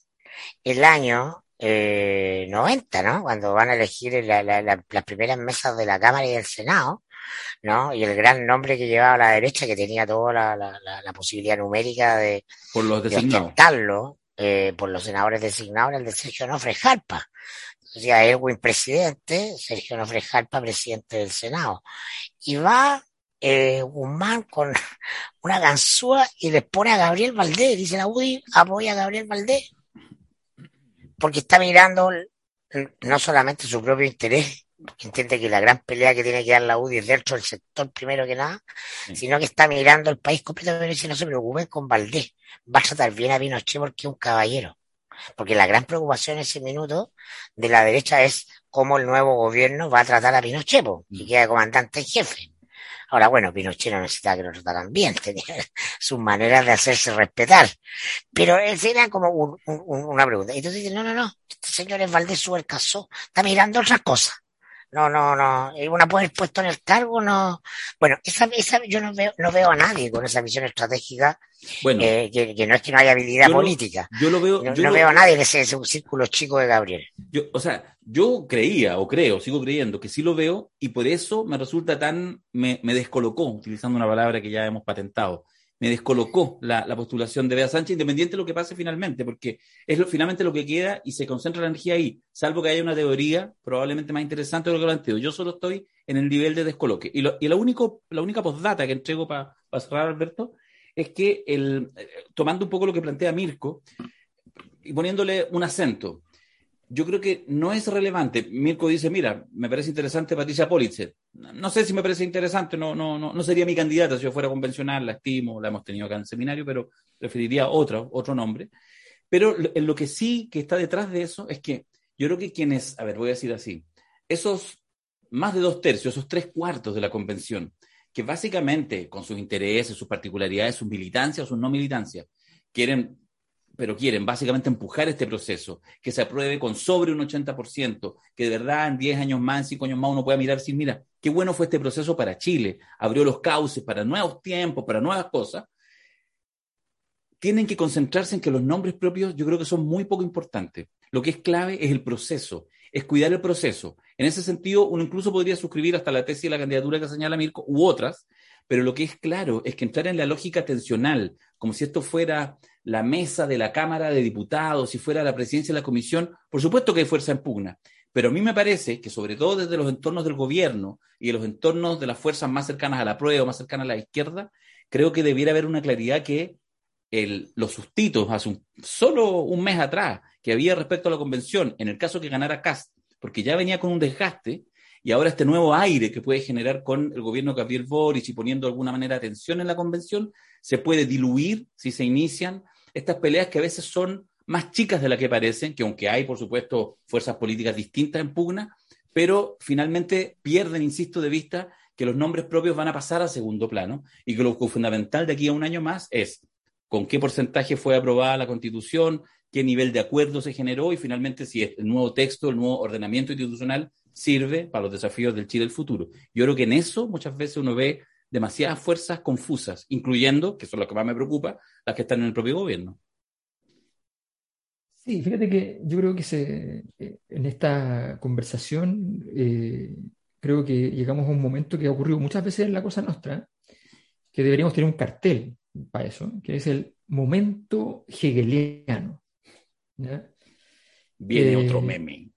el año eh, 90, ¿no? Cuando van a elegir la, la, la, las primeras mesas de la Cámara y del Senado ¿no? Y el gran nombre que llevaba a la derecha, que tenía toda la, la, la posibilidad numérica de, por los de eh, por los senadores designados, el de Sergio Nofre Jalpa. O sea, Edwin presidente, Sergio Nofre Jalpa presidente del Senado. Y va eh, Guzmán con [LAUGHS] una ganzúa y le pone a Gabriel Valdés, dice la UDI, apoya a Gabriel Valdés. Porque está mirando no solamente su propio interés, entiende que la gran pelea que tiene que dar la UDI es dentro del sector primero que nada, sí. sino que está mirando el país completamente y dice, no se preocupen con Valdés, va a tratar bien a Pinochet porque es un caballero. Porque la gran preocupación en ese minuto de la derecha es cómo el nuevo gobierno va a tratar a Pinochet, y queda comandante en jefe. Ahora, bueno, Pinochet no necesitaba que lo trataran bien, [LAUGHS] tenía sus maneras de hacerse respetar. Pero era como un, un, una pregunta. Entonces dice, no, no, no, este señor es Valdés Casó, está mirando otras cosas. No, no, no. Una poder puesto en el cargo, no. Bueno, esa, esa yo no veo, no veo a nadie con esa visión estratégica. Bueno, eh, que, que, no es que no haya habilidad yo política. Lo, yo lo veo. No, yo no lo, veo a nadie en ese, ese, círculo chico de Gabriel. Yo, o sea, yo creía o creo, sigo creyendo que sí lo veo y por eso me resulta tan, me, me descolocó, utilizando una palabra que ya hemos patentado, me descolocó la, postulación de Bea Sánchez, independiente de lo que pase finalmente, porque es lo, finalmente lo que queda y se concentra la energía ahí, salvo que haya una teoría probablemente más interesante de lo que planteo. Yo solo estoy en el nivel de descoloque. Y, y único, la única postdata que entrego para cerrar, Alberto, es que el, eh, tomando un poco lo que plantea Mirko y poniéndole un acento, yo creo que no es relevante. Mirko dice, mira, me parece interesante Patricia Politzer. No sé si me parece interesante, no, no, no, no sería mi candidata si yo fuera convencional, la estimo, la hemos tenido acá en seminario, pero preferiría otro, otro nombre. Pero lo que sí que está detrás de eso es que yo creo que quienes, a ver, voy a decir así, esos más de dos tercios, esos tres cuartos de la convención, que básicamente con sus intereses, sus particularidades, sus militancias sus no militancias, quieren pero quieren básicamente empujar este proceso, que se apruebe con sobre un 80%, que de verdad en 10 años más, en 5 años más uno pueda mirar sin, mira, qué bueno fue este proceso para Chile, abrió los cauces para nuevos tiempos, para nuevas cosas, tienen que concentrarse en que los nombres propios yo creo que son muy poco importantes. Lo que es clave es el proceso, es cuidar el proceso. En ese sentido, uno incluso podría suscribir hasta la tesis de la candidatura que señala Mirko u otras, pero lo que es claro es que entrar en la lógica tensional, como si esto fuera la mesa de la Cámara de Diputados, si fuera la presidencia de la Comisión, por supuesto que hay fuerza en pugna. Pero a mí me parece que, sobre todo desde los entornos del gobierno y de los entornos de las fuerzas más cercanas a la prueba, más cercanas a la izquierda, creo que debiera haber una claridad que el, los sustitos hace solo un mes atrás que había respecto a la convención, en el caso que ganara Cast, porque ya venía con un desgaste, y ahora este nuevo aire que puede generar con el gobierno Gabriel Boric y poniendo de alguna manera atención en la convención, se puede diluir si se inician estas peleas que a veces son más chicas de las que parecen, que aunque hay, por supuesto, fuerzas políticas distintas en pugna, pero finalmente pierden, insisto, de vista que los nombres propios van a pasar a segundo plano y que lo fundamental de aquí a un año más es con qué porcentaje fue aprobada la Constitución, qué nivel de acuerdo se generó y finalmente si el nuevo texto, el nuevo ordenamiento institucional sirve para los desafíos del Chile del futuro. Yo creo que en eso muchas veces uno ve demasiadas fuerzas confusas, incluyendo, que son las que más me preocupa, las que están en el propio gobierno. Sí, fíjate que yo creo que se, eh, en esta conversación eh, creo que llegamos a un momento que ha ocurrido muchas veces en la cosa nuestra, que deberíamos tener un cartel para eso, que es el momento hegeliano. Viene otro eh, meme.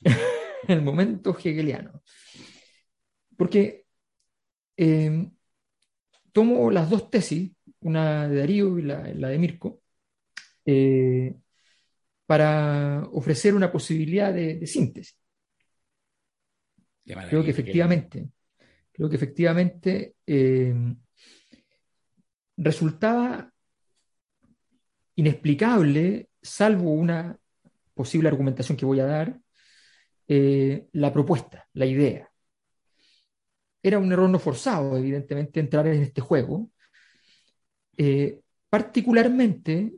[LAUGHS] [LAUGHS] el momento hegeliano. Porque eh, tomo las dos tesis, una de Darío y la, de Mirko, eh, para ofrecer una posibilidad de, síntesis. Creo que efectivamente, creo que efectivamente eh, resultaba inexplicable, salvo una posible argumentación que voy a dar, la propuesta, la idea era un error no forzado, evidentemente, entrar en este juego, eh, particularmente,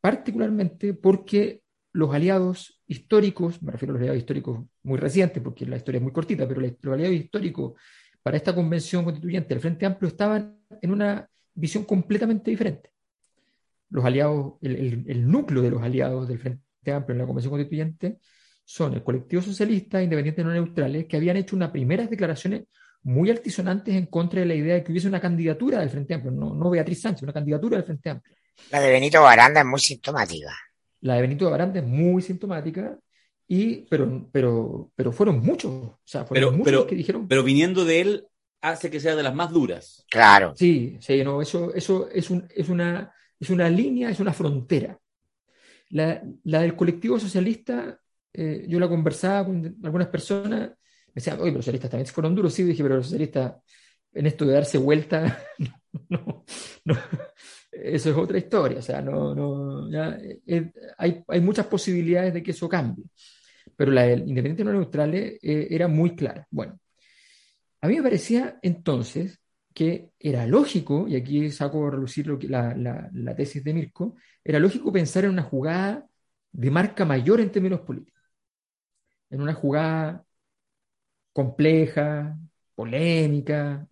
particularmente porque los aliados históricos, me refiero a los aliados históricos muy recientes, porque la historia es muy cortita, pero los aliados históricos para esta convención constituyente del Frente Amplio estaban en una visión completamente diferente. Los aliados, el núcleo de los aliados del Frente Amplio en la convención constituyente son el colectivo socialista, independientes no neutrales, que habían hecho unas primeras declaraciones muy altisonantes en contra de la idea de que hubiese una candidatura del Frente Amplio, no, no Beatriz Sánchez, una candidatura del Frente Amplio. La de Benito Baranda es muy sintomática. La de Benito Baranda es muy sintomática, y, pero, pero, pero fueron muchos. O sea, fueron muchos que dijeron. Pero viniendo de él, hace que sea de las más duras. Claro. Sí, sí, no, eso, eso es, un, es, una, es una línea, es una frontera. La, la del colectivo socialista, eh, yo la conversaba con algunas personas me decían, oye, los socialistas también fueron duros. Sí, dije, pero los socialistas en esto de darse vuelta, [LAUGHS] no, no, eso es otra historia. O sea, no, no, ya, eh, hay, hay, muchas posibilidades de que eso cambie. Pero la del independiente no neutral eh, era muy clara. Bueno, a mí me parecía entonces que era lógico, y aquí saco a relucir lo que, la, la tesis de Mirko, era lógico pensar en una jugada de marca mayor en términos políticos. En una jugada compleja, polémica,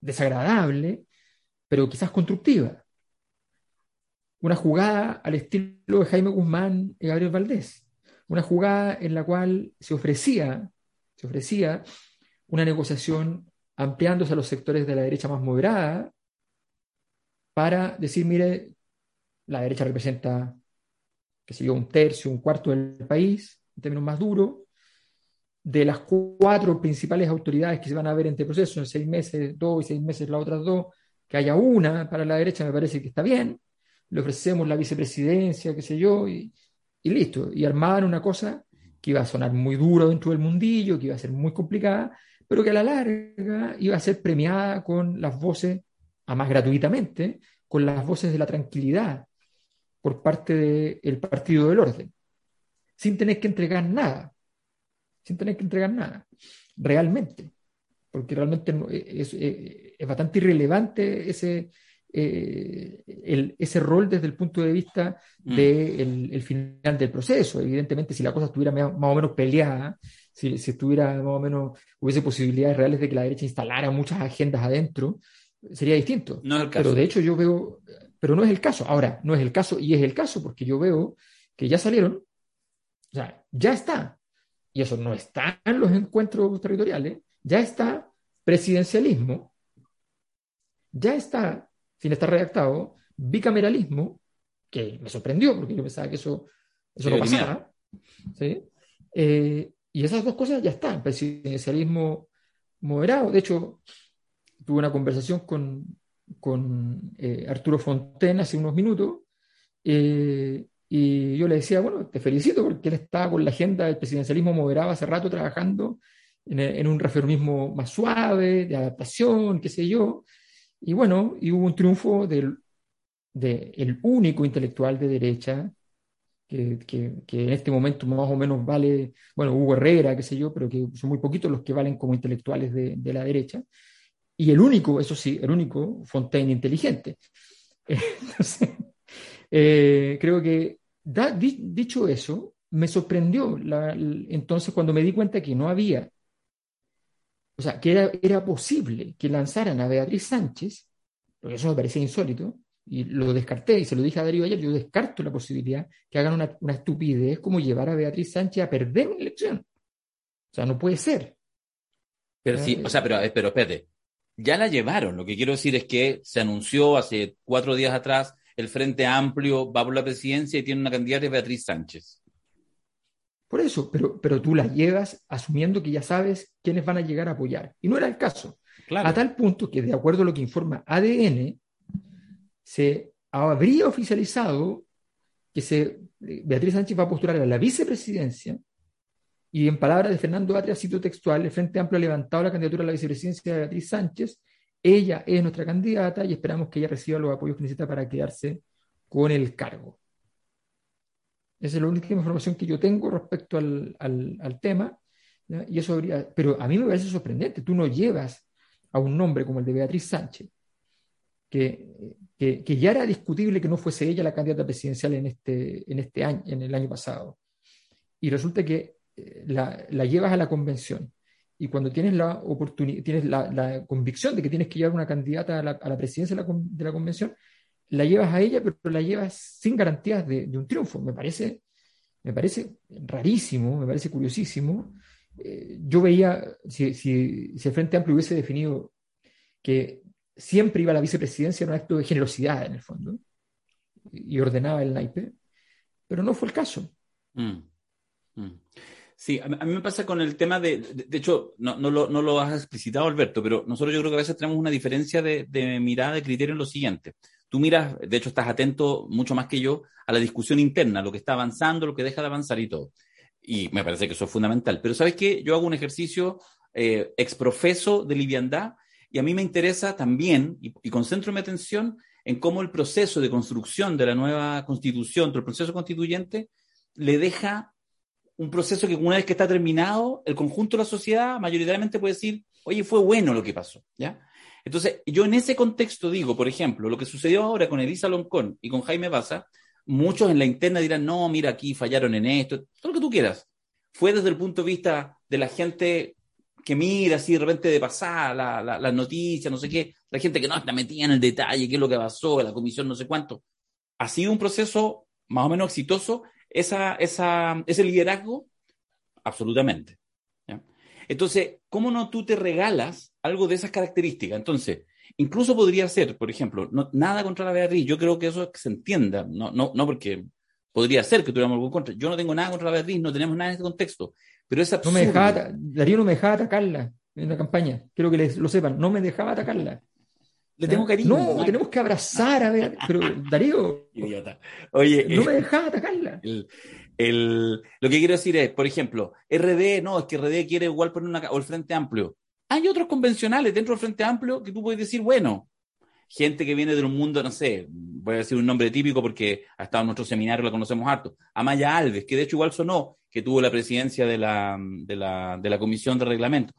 desagradable, pero quizás constructiva. Una jugada al estilo de Jaime Guzmán y Gabriel Valdés. Una jugada en la cual se ofrecía, se ofrecía una negociación ampliándose a los sectores de la derecha más moderada para decir, mire, la derecha representa, qué sé yo, un tercio, un cuarto del país, en términos más duros, de las cuatro principales autoridades que se van a ver en este proceso, en seis meses dos y seis meses las otras dos, que haya una para la derecha me parece que está bien, le ofrecemos la vicepresidencia, qué sé yo, y, y listo, y armaban una cosa que iba a sonar muy duro dentro del mundillo, que iba a ser muy complicada, pero que a la larga iba a ser premiada con las voces, a más gratuitamente, con las voces de la tranquilidad por parte del Partido del Orden, sin tener que entregar nada sin tener que entregar nada, realmente, porque realmente es, bastante irrelevante ese, eh, ese rol desde el punto de vista del de el final del proceso. Evidentemente, si la cosa estuviera más o menos peleada, si, si, estuviera más o menos, hubiese posibilidades reales de que la derecha instalara muchas agendas adentro, sería distinto. No es el caso. Pero de hecho yo veo, pero no es el caso. Ahora, no es el caso y es el caso porque yo veo que ya salieron, o sea, ya está y eso no está en los encuentros territoriales, ya está presidencialismo, ya está, sin estar redactado, bicameralismo, que me sorprendió porque yo pensaba que eso, eso no pasaba. Eh, y esas dos cosas ya están, presidencialismo moderado. De hecho, tuve una conversación con, con eh, Arturo Fonten hace unos minutos, eh, y yo le decía, bueno, te felicito porque él estaba con la agenda del presidencialismo moderado hace rato trabajando en, un reformismo más suave, de adaptación, qué sé yo. Y bueno, y hubo un triunfo del de el único intelectual de derecha que, que, que, en este momento más o menos vale, bueno, Hugo Herrera, qué sé yo, pero que son muy poquitos los que valen como intelectuales de, de la derecha. Y el único, eso sí, el único, Fontaine inteligente. [LAUGHS] Entonces, eh, creo que, dicho eso, me sorprendió entonces cuando me di cuenta que no había, o sea, que era, era posible que lanzaran a Beatriz Sánchez, porque eso me parecía insólito, y lo descarté, y se lo dije a Darío ayer, yo descarto la posibilidad que hagan una, una estupidez como llevar a Beatriz Sánchez a perder una elección. O sea, no puede ser. Pero sí, o sea, pero, pero espérate, ya la llevaron. Lo que quiero decir es que se anunció hace cuatro días atrás el Frente Amplio va por la presidencia y tiene una candidata, Beatriz Sánchez. Por eso, pero, pero tú la llevas asumiendo que ya sabes quiénes van a llegar a apoyar. Y no era el caso. A tal punto que, de acuerdo a lo que informa ADN, se habría oficializado que se, Beatriz Sánchez va a postular a la vicepresidencia y en palabras de Fernando Atria, cito textual, el Frente Amplio ha levantado la candidatura a la vicepresidencia de Beatriz Sánchez ella es nuestra candidata y esperamos que ella reciba los apoyos que necesita para quedarse con el cargo. Esa es la única información que yo tengo respecto al, tema. Y eso habría, pero a mí me parece sorprendente. Tú no llevas a un nombre como el de Beatriz Sánchez, que, que, ya era discutible que no fuese ella la candidata presidencial en este, en este año, en el año pasado. Y resulta que eh, la, la llevas a la convención y cuando tienes la oportunidad, tienes la, convicción de que tienes que llevar una candidata a la, presidencia de la, convención, la llevas a ella, pero la llevas sin garantías de, un triunfo. Me parece, me parece rarísimo, me parece curiosísimo. Eh, yo veía, si, el Frente Amplio hubiese definido que siempre iba a la vicepresidencia, era un acto de generosidad en el fondo, y ordenaba el naipe, pero no fue el caso. Mm. Mm. Sí, a, mí me pasa con el tema de, de, hecho, no, lo, no, lo, has explicitado, Alberto, pero nosotros yo creo que a veces tenemos una diferencia de, de, mirada, de criterio en lo siguiente. Tú miras, de hecho estás atento mucho más que yo a la discusión interna, lo que está avanzando, lo que deja de avanzar y todo. Y me parece que eso es fundamental. Pero ¿sabes qué? Yo hago un ejercicio eh, exprofeso de liviandad y a mí me interesa también, y, y concentro mi atención en cómo el proceso de construcción de la nueva constitución, el proceso constituyente, le deja un proceso que una vez que está terminado, el conjunto de la sociedad mayoritariamente puede decir, oye, fue bueno lo que pasó, ¿ya? Entonces, yo en ese contexto digo, por ejemplo, lo que sucedió ahora con Elisa Loncón y con Jaime Baza, muchos en la interna dirán, no, mira, aquí fallaron en esto, todo lo que tú quieras. Fue desde el punto de vista de la gente que mira así de repente de pasar las la, noticias, no sé qué, la gente que no está metida en el detalle, qué es lo que pasó, la comisión, no sé cuánto. Ha sido un proceso más o menos exitoso esa, esa, ese liderazgo? Absolutamente. Entonces, ¿cómo no tú te regalas algo de esas características? Entonces, Incluso podría ser, por ejemplo, no, nada contra la Beatriz. Yo creo que eso es que se entienda. No, no, no porque podría ser que tuviéramos algo contra. Yo no tengo nada contra la Beatriz, no tenemos nada en este contexto. Pero es absurdo. No me dejaba, Darío no me dejaba atacarla en la campaña. Quiero que les, lo sepan. No me dejaba atacarla. Le tengo cariño. No, tenemos que abrazar a ver. Pero Darío. [LAUGHS] Idiota. Oye. No me dejaba atacarla. El, el, lo que quiero decir es, por ejemplo, RD, no, es que RD quiere igual poner una. o el Frente Amplio. Hay otros convencionales dentro del Frente Amplio que tú puedes decir, bueno, gente que viene de un mundo, no sé, voy a decir un nombre típico porque ha estado en nuestro seminario, la conocemos harto, Amaya Alves, que de hecho igual sonó, que tuvo la presidencia de la, de la, de la Comisión de Reglamento.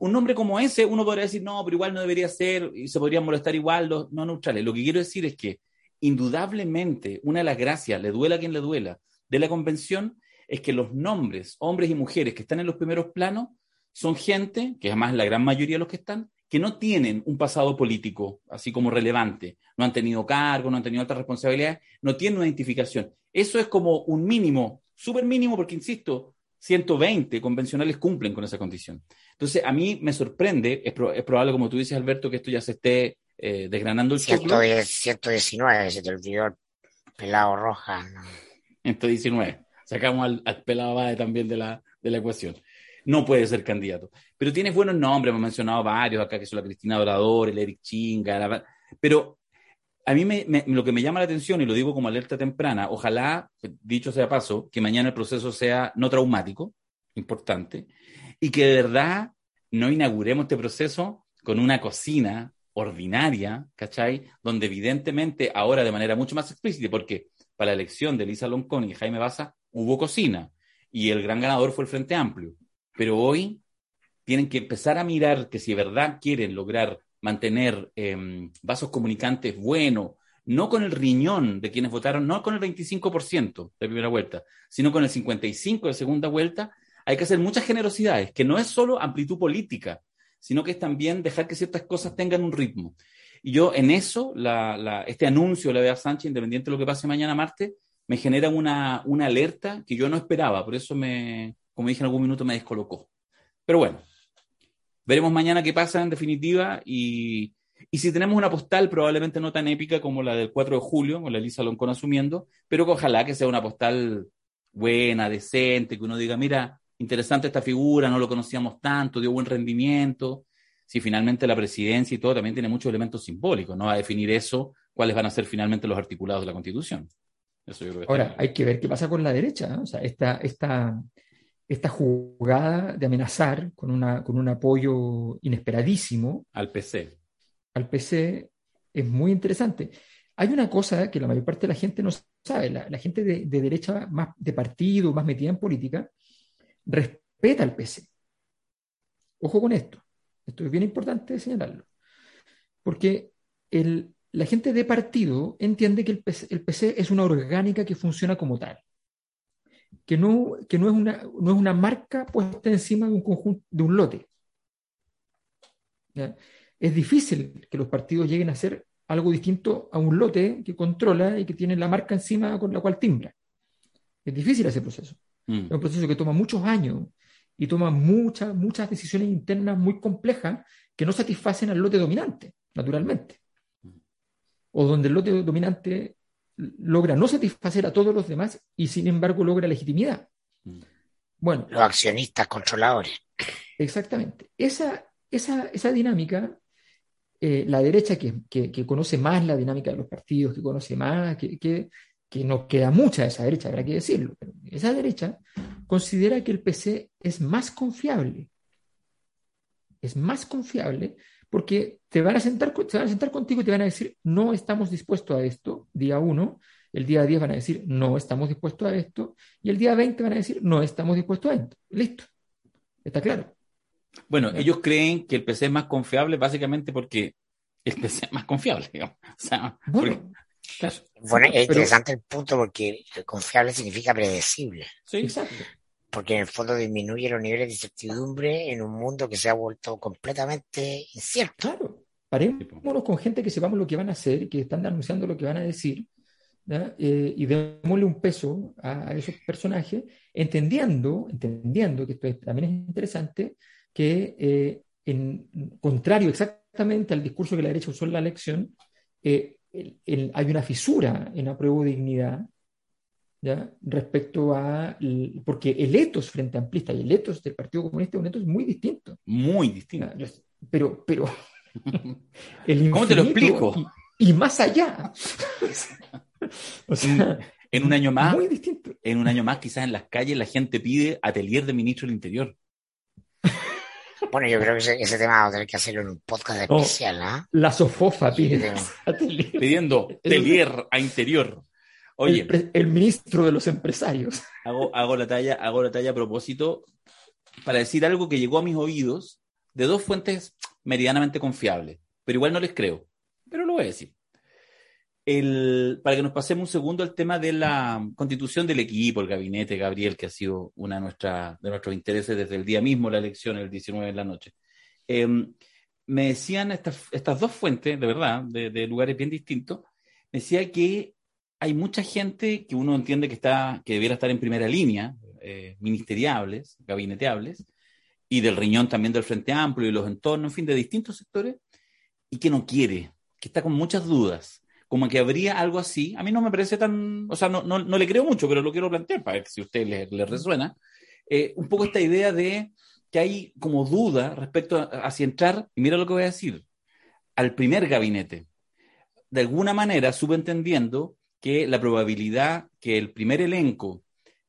Un nombre como ese, uno podría decir, no, pero igual no debería ser, y se podrían molestar igual los no neutrales. Lo que quiero decir es que, indudablemente, una de las gracias, le duela a quien le duela, de la convención, es que los nombres, hombres y mujeres que están en los primeros planos, son gente, que además la gran mayoría de los que están, que no tienen un pasado político así como relevante, no han tenido cargo, no han tenido otras responsabilidades, no tienen una identificación. Eso es como un mínimo, súper mínimo, porque insisto, 120 convencionales cumplen con esa condición. Entonces, a mí me sorprende, es, probable, como tú dices, Alberto, que esto ya se esté eh, desgranando el 110, 119, se te olvidó el pelado roja. 119. Sacamos al, al pelado Bade también de la, de la ecuación no puede ser candidato. Pero tienes buenos nombres, hemos mencionado varios acá, que son la Cristina Dorador, el Eric Chinga, pero a mí me, lo que me llama la atención, y lo digo como alerta temprana, ojalá, dicho sea paso, que mañana el proceso sea no traumático, importante, y que de verdad no inauguremos este proceso con una cocina ordinaria, ¿cachai? Donde evidentemente ahora de manera mucho más explícita, porque para la elección de Lisa Loncón y Jaime Baza hubo cocina, y el gran ganador fue el Frente Amplio. Pero hoy tienen que empezar a mirar que si de verdad quieren lograr mantener em, vasos comunicantes buenos, no con el riñón de quienes votaron, no con el 25% de primera vuelta, sino con el 55% de segunda vuelta, hay que hacer muchas generosidades, que no es solo amplitud política, sino que es también dejar que ciertas cosas tengan un ritmo. Y yo en eso, este anuncio de la Bea Sánchez, independiente de lo que pase mañana martes, me genera una, una alerta que yo no esperaba, por eso me, como dije en algún minuto, me descolocó. Pero bueno, veremos mañana qué pasa en definitiva y, si tenemos una postal probablemente no tan épica como la del 4 de julio, con la Elisa Loncón asumiendo, pero que ojalá que sea una postal buena, decente, que uno diga, mira, interesante esta figura, no lo conocíamos tanto, dio buen rendimiento. Si finalmente la presidencia y todo también tiene muchos elementos simbólicos, ¿no? A definir eso, cuáles van a ser finalmente los articulados de la Constitución. Ahora, hay que ver qué pasa con la derecha. O sea, esta, esta, esta jugada de amenazar con, una, con un apoyo inesperadísimo al PC. Al PC es muy interesante. Hay una cosa que la mayor parte de la gente no sabe, la, gente de, derecha más de partido, más metida en política, respeta al PC. Ojo con esto, esto es bien importante señalarlo, porque la gente de partido entiende que el PC es una orgánica que funciona como tal que no, es, una, marca puesta encima de un conjunto, de un lote. Es difícil que los partidos lleguen a hacer algo distinto a un lote que controla y que tiene la marca encima con la cual timbra. Es difícil ese proceso. Mm. Es un proceso que toma muchos años y toma muchas, muchas decisiones internas muy complejas que no satisfacen al lote dominante, naturalmente. O donde el lote dominante logra no satisfacer a todos los demás y sin embargo logra legitimidad. Mm. Bueno. Los accionistas controladores. Exactamente. Esa, esa, esa dinámica, eh, la derecha que, que, conoce más la dinámica de los partidos, que conoce más, que, que, que no queda mucha de esa derecha, habrá que decirlo, pero esa derecha considera que el PC es más confiable. Es más confiable porque te van, a sentar, van a sentar contigo y te van a decir, no estamos dispuestos a esto, día uno, el día 10 van a decir, no estamos dispuestos a esto, y el día 20 van a decir, no estamos dispuestos a esto. Listo. ¿Está claro? Bueno, ellos creen que el PC es más confiable básicamente porque el PC es más confiable, bueno, bueno, es interesante el punto porque confiable significa predecible. Sí, exacto porque en el fondo disminuye los niveles de incertidumbre en un mundo que se ha vuelto completamente incierto. Claro, parémonos con gente que sepamos lo que van a hacer y que están anunciando lo que van a decir, eh, y démosle un peso a, esos personajes, entendiendo, entendiendo que esto también es interesante, que eh, en contrario exactamente exactamente al discurso que la derecha usó en la elección, eh, hay una fisura en apruebo dignidad ¿ya? respecto a. Porque el etos frente amplista y el etos del Partido Comunista es un etos muy distinto. Muy distinto. Pero, pero. [LAUGHS] ¿Cómo te lo explico? Y, más allá. [LAUGHS] o sea, en un año más. Muy distinto. En un año más, quizás en las calles la gente pide atelier de ministro del Interior. Bueno, yo creo que ese, tema vamos a tener que hacerlo en un podcast especial, ¿ah? La sofofa pide. Pidiendo atelier a interior. Oye. El, ministro de los empresarios. Hago, hago, la talla, hago la talla a propósito para decir algo que llegó a mis oídos de dos fuentes medianamente confiables, pero igual no les creo, pero lo voy a decir. El, para que nos pasemos un segundo al tema de la constitución del equipo, el gabinete, Gabriel, que ha sido uno de, de nuestros intereses desde el día mismo, la elección, el 19 de la noche. Em, me decían estas, estas dos fuentes, de verdad, de, de, lugares bien distintos, me decía que hay mucha gente que uno entiende que, está, que debiera estar en primera línea, eh, ministeriables, gabineteables, y del riñón también del Frente Amplio y los entornos, en fin, de distintos sectores, y que no quiere, que está con muchas dudas, como que habría algo así. A mí no me parece tan, o sea, no, no, no le creo mucho, pero lo quiero plantear para ver si a usted le, resuena. Eh, un poco esta idea de que hay como duda respecto a, a si entrar, y mira lo que voy a decir, al primer gabinete. De alguna manera, subentendiendo que la probabilidad que el primer elenco,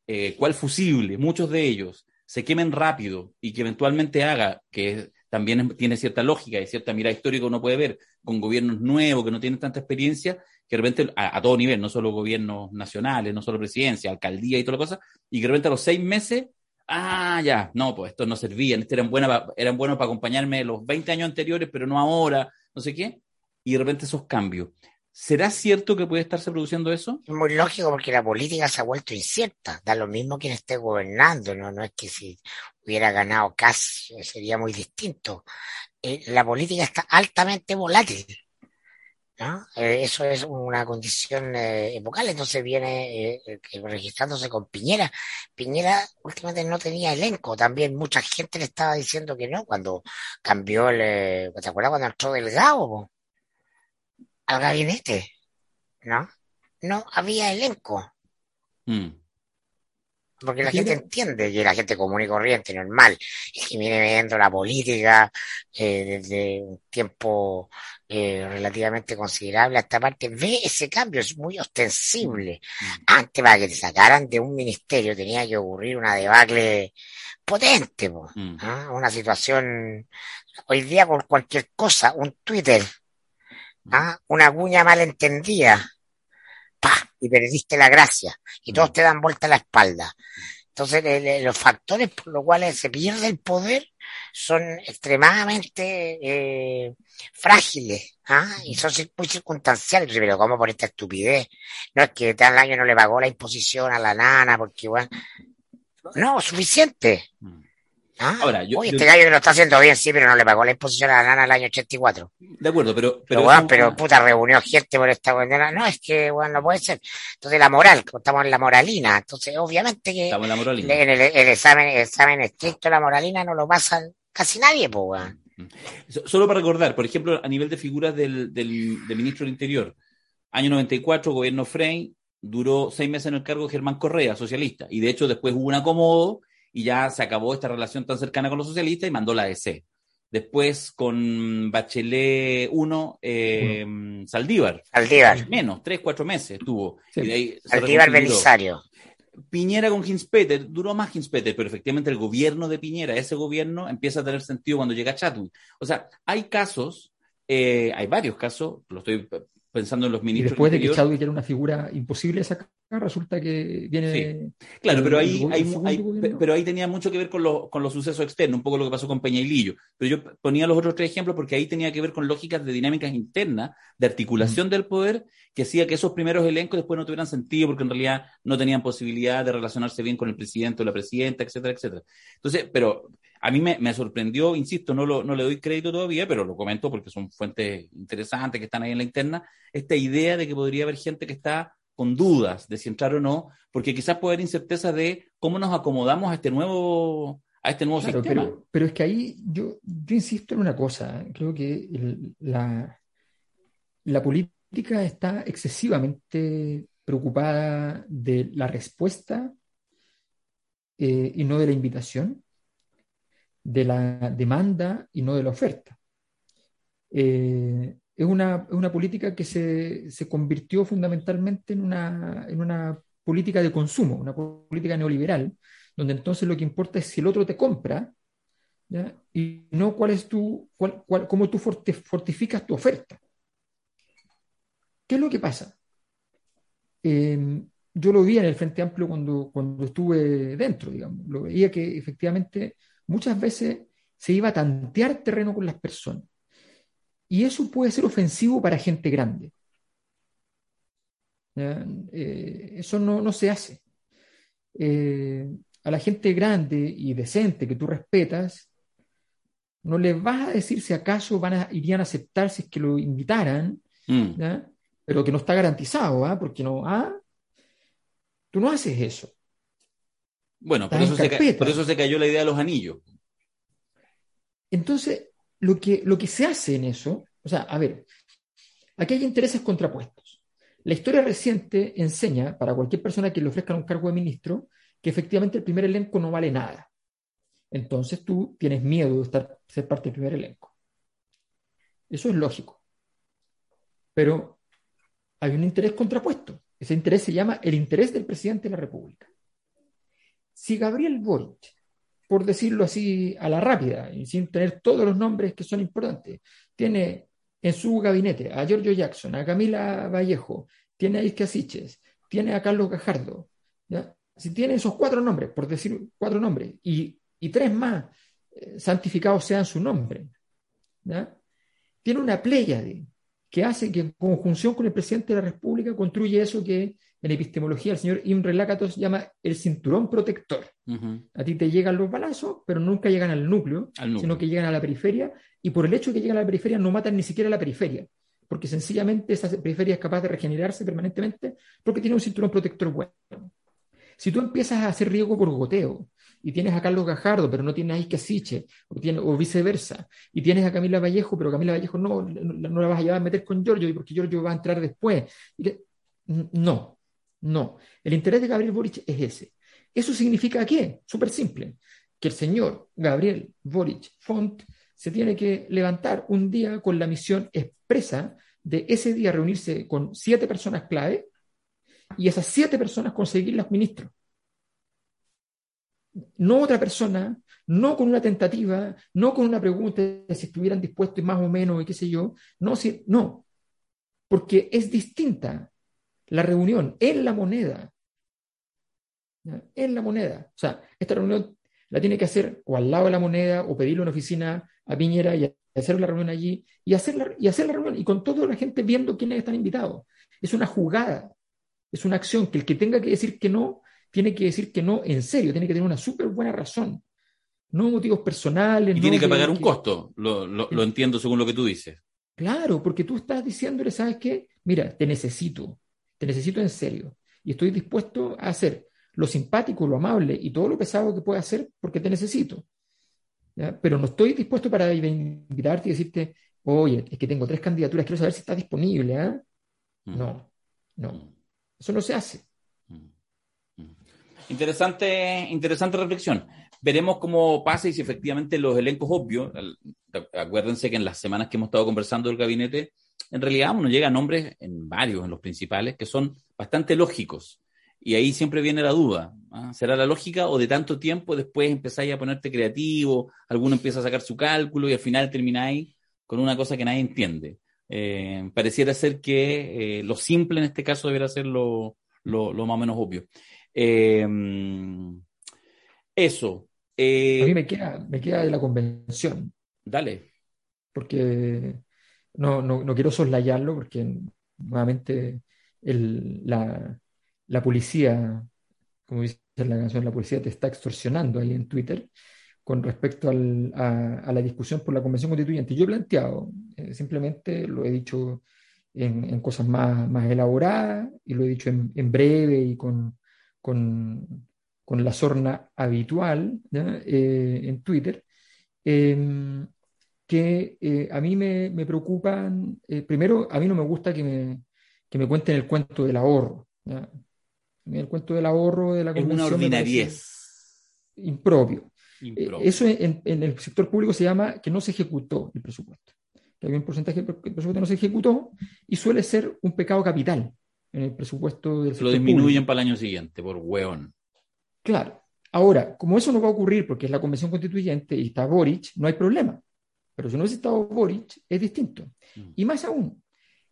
eh, cual fusible, muchos de ellos, se quemen rápido y que eventualmente haga, que también tiene cierta lógica y cierta mirada histórica uno puede ver con gobiernos nuevos que no tienen tanta experiencia, que de repente a, todo nivel, no solo gobiernos nacionales, no solo presidencia, alcaldía y toda la cosa, y que de repente a los seis meses, ah, ya, no, pues estos no servían, estos eran, buena, eran buenos para acompañarme los 20 años anteriores, pero no ahora, no sé qué, y de repente esos cambios. ¿Será cierto que puede estarse produciendo eso? Es muy lógico porque la política se ha vuelto incierta. Da lo mismo quien esté gobernando, ¿no? No es que si hubiera ganado casi sería muy distinto. Eh, la política está altamente volátil. ¿no? Eh, eso es una condición eh, entonces viene registrándose con Piñera. Piñera últimamente no tenía elenco, también mucha gente le estaba diciendo que no cuando cambió el... ¿Te acuerdas cuando entró Delgado? Al gabinete, ¿no? No había elenco. Mm. Porque la gente entiende que la gente común y corriente, normal, y que viene viendo la política eh, desde un tiempo eh, relativamente considerable a esta parte, ve ese cambio, es muy ostensible. Mm. Antes, para que te sacaran de un ministerio, tenía que ocurrir una debacle potente, mm. ¿ah? una situación, hoy día por cualquier cosa, un Twitter, ¿ah? una cuña malentendida, ¡pah! y perdiste la gracia, y todos te dan vuelta la espalda. Entonces, los factores por los cuales se pierde el poder son extremadamente eh, frágiles ¿ah? y son muy circunstanciales. Pero, ¿cómo por esta estupidez? No es que tal año no le pagó la imposición a la nana, porque, bueno, no, suficiente. Mm. Ah, Ahora, yo, Oye, este gallo lo está haciendo bien, sí, pero no le pagó la imposición a la nana el año 84. De acuerdo, pero. Pero, bueno, pero puta, reunió gente por esta cuestión. No, es que, bueno, no puede ser. Entonces, la moral, estamos en la moralina. Entonces, obviamente que. Estamos en la moralina. En el, examen, el examen estricto, la moralina no lo pasa casi nadie, pues, weón. Mm. Solo para recordar, por ejemplo, a nivel de figuras del, del, del ministro del Interior, año 94, gobierno Frey, duró seis meses en el cargo Germán Correa, socialista, y de hecho después hubo un acomodo y ya se acabó esta relación tan cercana con los socialistas y mandó la DC. Después con Bachelet 1, eh, Saldívar. Saldívar. Menos, tres, cuatro meses tuvo. Saldívar Belisario. Piñera con Hinspeter, duró más Hinspeter, pero efectivamente el gobierno de Piñera, ese gobierno empieza a tener sentido cuando llega Chatwin. O sea, hay casos, eh, hay varios casos, lo estoy pensando en los ministros. Y después de que Chadwick era una figura imposible de sacar, resulta que viene. Claro, pero ahí, pero ahí tenía mucho que ver con, con los sucesos externos, un poco lo que pasó con Peña y Lillo. Pero yo ponía los otros tres ejemplos porque ahí tenía que ver con lógicas de dinámicas internas, de articulación del poder, que hacía que esos primeros elencos después no tuvieran sentido porque en realidad no tenían posibilidad de relacionarse bien con el presidente o la presidenta, etcétera, etcétera. Entonces, pero a mí me, sorprendió, insisto, no, lo, no le doy crédito todavía, pero lo comento porque son fuentes interesantes que están ahí en la interna, esta idea de que podría haber gente que está con dudas de si entrar o no, porque quizás puede haber incerteza de cómo nos acomodamos a este nuevo, a este nuevo Claro, sistema. pero, pero es que ahí yo, yo insisto en una cosa, ¿eh? creo que el- la, la política está excesivamente preocupada de la respuesta eh, y no de la invitación, de la demanda y no de la oferta. Eh, es una, una política que se, se convirtió fundamentalmente en una, en una política de consumo, una política neoliberal, donde entonces lo que importa es si el otro te compra, ¿ya? y no cuál es tu, cuál, cuál- cómo tú fortificas tu oferta. ¿Qué es lo que pasa? Eh, yo lo vi en el Frente Amplio cuando, cuando estuve dentro, digamos. Lo veía que efectivamente muchas veces se iba a tantear terreno con las personas. Y eso puede ser ofensivo para gente grande. Eh, eso no, no se hace. Eh, a la gente grande y decente que tú respetas, no les vas a decir si acaso van a, irían a aceptar si es que lo invitaran, Mm. pero que no está garantizado, ¿ah? Porque no, ¿ah? Tú no haces eso. Bueno, por eso, se ca- carpeta. por eso se cayó la idea de los anillos. Entonces, lo que, lo que se hace en eso, o sea, a ver, aquí hay intereses contrapuestos. La historia reciente enseña, para cualquier persona que le ofrezcan un cargo de ministro, que efectivamente el primer elenco no vale nada. Entonces tú tienes miedo de estar, ser parte del primer elenco. Eso es lógico. Pero hay un interés contrapuesto. Ese interés se llama el interés del presidente de la República. Si Gabriel Boric por decirlo así a la rápida y sin tener todos los nombres que son importantes. Tiene en su gabinete a Giorgio Jackson, a Camila Vallejo, tiene a Isque Siches, tiene a Carlos Gajardo. Si tiene esos cuatro nombres, por decir cuatro nombres, y, y tres más eh, santificados sean su nombre, tiene una pléyade que hace que en conjunción con el presidente de la República construye eso que en epistemología el señor Imre Lakatos llama el cinturón protector. A ti te llegan los balazos, pero nunca llegan al núcleo, Al núcleo. sino que llegan a la periferia, y por el hecho de que llegan a la periferia no matan ni siquiera a la periferia, porque sencillamente esa periferia es capaz de regenerarse permanentemente porque tiene un cinturón protector bueno. Si tú empiezas a hacer riego por goteo y tienes a Carlos Gajardo, pero no tienes a Ike Siche, o, tiene- o viceversa, y tienes a Camila Vallejo, pero Camila Vallejo no, no, no la vas a llevar a meter con Giorgio, porque Giorgio va a entrar después. No, no. El interés de Gabriel Boric es ese. ¿Eso significa qué? Súper simple. Que el señor Gabriel Boric Font se tiene que levantar un día con la misión expresa de ese día reunirse con siete personas clave y esas siete personas conseguirlas ministros. No otra persona, no con una tentativa, no con una pregunta de si estuvieran dispuestos más o menos y qué sé yo. No, si, no. Porque es distinta la reunión en la moneda. En la moneda. O sea, esta reunión la tiene que hacer o al lado de la moneda o pedirle una oficina a Piñera y hacer la reunión allí y hacer la, y hacer la reunión y con toda la gente viendo quiénes están invitados. Es una jugada, es una acción que el que tenga que decir que no, tiene que decir que no en serio, tiene que tener una súper buena razón. No motivos personales. Y no tiene que pagar un costo. Lo, lo- lo entiendo según lo que tú dices. Claro, porque tú estás diciéndole, ¿sabes qué? Mira, te necesito, te necesito en serio. Y estoy dispuesto a hacer lo simpático, lo amable y todo lo pesado que pueda hacer porque te necesito. ¿ya? Pero no estoy dispuesto para invitarte y decirte, oye, es que tengo tres candidaturas, quiero saber si estás disponible. ¿ah?". Mm. No, no, eso no se hace. Interesante, interesante reflexión. Veremos cómo pasa y si efectivamente los elencos obvios, acuérdense que en las semanas que hemos estado conversando del gabinete, en realidad uno llega a nombres en varios, en los principales, que son bastante lógicos. Y ahí siempre viene la duda. ¿ah? ¿Será la lógica o de tanto tiempo después empezáis a ponerte creativo, alguno empieza a sacar su cálculo y al final termináis con una cosa que nadie entiende? Eh, pareciera ser que eh, lo simple en este caso debería ser lo, lo, lo más o menos obvio. Eh, eso. Eh, A mí me queda, me queda de la convención, Dale. porque no, no, no quiero soslayarlo, porque nuevamente el, la, la policía, como dice la canción, la policía te está extorsionando ahí en Twitter con respecto al- a, a la discusión por la convención constituyente. Yo he planteado, eh, simplemente lo he dicho en, en cosas más, más elaboradas y lo he dicho en, en breve y con, con, con la sorna habitual eh, en Twitter, em, que eh, a mí me, me preocupan, eh, primero, a mí no me gusta que me, que me cuenten el cuento del ahorro. El cuento del ahorro de la Es una ordinariez. Impropio. Impropio. Eso en, en, el sector público se llama que no se ejecutó el presupuesto. Que había un porcentaje del presupuesto no se ejecutó y suele ser un pecado capital en el presupuesto del sector Lo disminuyen público. para el año siguiente, por hueón. Claro. Ahora, como eso no va a ocurrir porque es la convención constituyente y está Boric, no hay problema. Pero si no hubiese estado Boric, es distinto. Mm. Y más aún,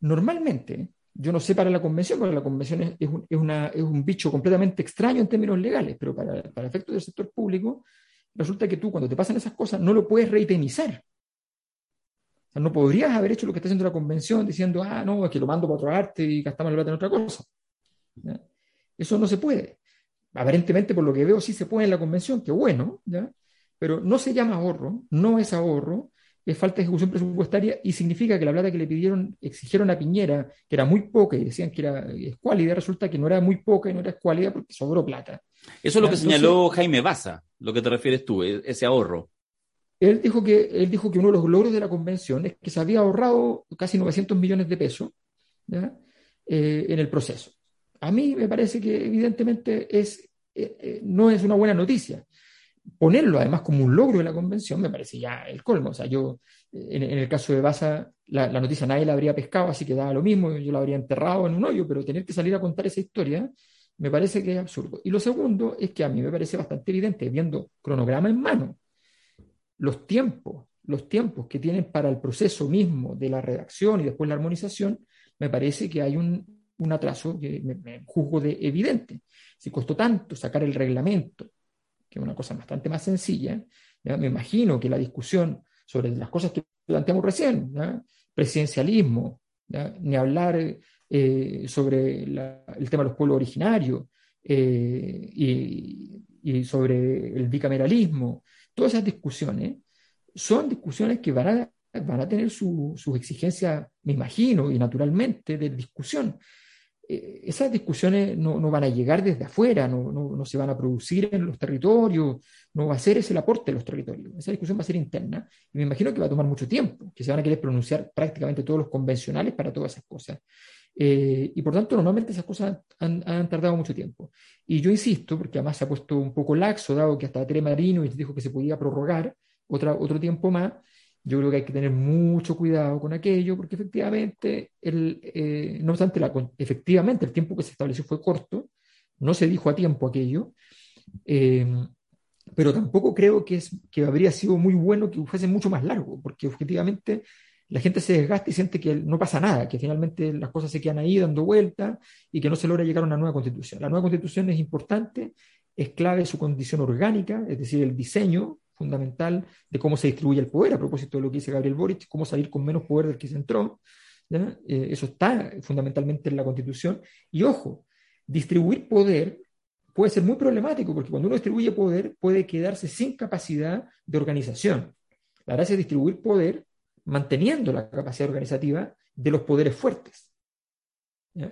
normalmente, yo no sé para la convención, porque la convención es, es un, es una, es un bicho completamente extraño en términos legales, pero para, para efectos del sector público, resulta que tú cuando te pasan esas cosas no lo puedes reitemizar. Sea, no podrías haber hecho lo que está haciendo la convención diciendo, ah, no, es que lo mando para otra arte y gastamos la plata en otra cosa. ¿Ya? Eso no se puede. Aparentemente, por lo que veo, sí se puede en la convención, que bueno, ¿ya? pero no se llama ahorro, no es ahorro, es falta de ejecución presupuestaria y significa que la plata que le pidieron, exigieron a Piñera, que era muy poca y decían que era escuálida, resulta que no era muy poca y no era escuálida porque sobró plata. Eso es lo que Entonces- señaló Jaime Baza, lo que te refieres tú, e- ese ahorro. Él dijo, que, él dijo que uno de los logros de la convención es que se había ahorrado casi 900 millones de pesos. Eh, en el proceso. A mí me parece que evidentemente es, eh, eh, no es una buena noticia. Ponerlo además como un logro de la convención me parece ya el colmo. O sea, yo, en, en el caso de Baza, la, la noticia nadie la habría pescado, así que daba lo mismo, yo la habría enterrado en un hoyo, pero tener que salir a contar esa historia me parece que es absurdo. Y lo segundo es que a mí me parece bastante evidente, viendo cronograma en mano, los tiempos, los tiempos que tienen para el proceso mismo de la redacción y después la armonización, me parece que hay un, un atraso que me, me juzgo de evidente. Si costó tanto sacar el reglamento, que es una cosa bastante más sencilla, ¿ya? me imagino que la discusión sobre las cosas que planteamos recién, ¿ya? presidencialismo, ¿ya? ni hablar eh, sobre la- el tema de los pueblos originarios eh, y, y sobre el bicameralismo, todas esas discusiones son discusiones que van a, van a tener su- sus exigencias, me imagino, y naturalmente, de discusión. Eh, esas discusiones no, no van a llegar desde afuera, no, no- no se van a producir en los territorios, no va a ser ese el aporte de los territorios. Esa discusión va a ser interna y me imagino que va a tomar mucho tiempo, que se van a querer pronunciar prácticamente todos los convencionales para todas esas cosas. Eh, y por tanto, normalmente esas cosas han, han tardado mucho tiempo. Y yo insisto, porque además se ha puesto un poco laxo, dado que hasta Tere Marino dijo que se podía prorrogar otra, otro tiempo más, yo creo que hay que tener mucho cuidado con aquello, porque efectivamente, el, eh, no obstante, la, efectivamente el tiempo que se estableció fue corto, no se dijo a tiempo aquello, eh, pero tampoco creo que, es, que habría sido muy bueno que fuese mucho más largo, porque objetivamente la gente se desgasta y siente que no pasa nada, que finalmente las cosas se quedan ahí dando vueltas y que no se logra llegar a una nueva constitución. La nueva constitución es importante, es clave su condición orgánica, es decir, el diseño fundamental de cómo se distribuye el poder, a propósito de lo que dice Gabriel Boric, cómo salir con menos poder del que se entró. Eh, eso está fundamentalmente en la constitución. Y ojo, distribuir poder puede ser muy problemático, porque cuando uno distribuye poder puede quedarse sin capacidad de organización. La gracia es distribuir poder manteniendo la capacidad organizativa de los poderes fuertes.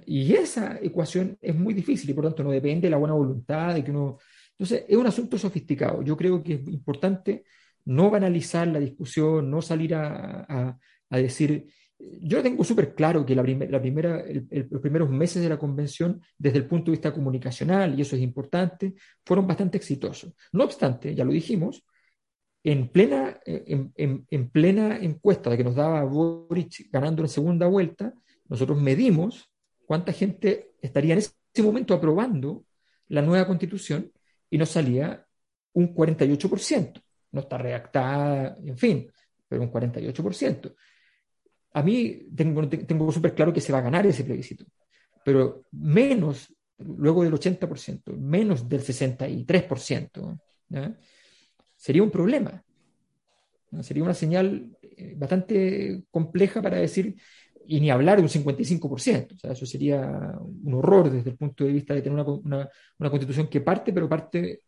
Y esa ecuación es muy difícil y por tanto no depende de la buena voluntad de que uno... Entonces es un asunto sofisticado. Yo creo que es importante no banalizar la discusión, no salir a, a, decir... Yo tengo súper claro que la, primer, la primera, el, los primeros meses de la convención, desde el punto de vista comunicacional, y eso es importante, fueron bastante exitosos. No obstante, ya lo dijimos, en plena, en, en, en, plena encuesta de que nos daba Boric ganando en segunda vuelta, nosotros medimos cuánta gente estaría en ese momento aprobando la nueva constitución y nos salía un 48%. No está redactada, en fin, pero un 48%. A mí tengo, tengo súper claro que se va a ganar ese plebiscito, pero menos, luego del 80%, menos del 63%. ¿ya? Sería un problema. Sería una señal bastante compleja para decir, y ni hablar de un 55%. O sea, eso sería un horror desde el punto de vista de tener una, una, una constitución que parte, pero parte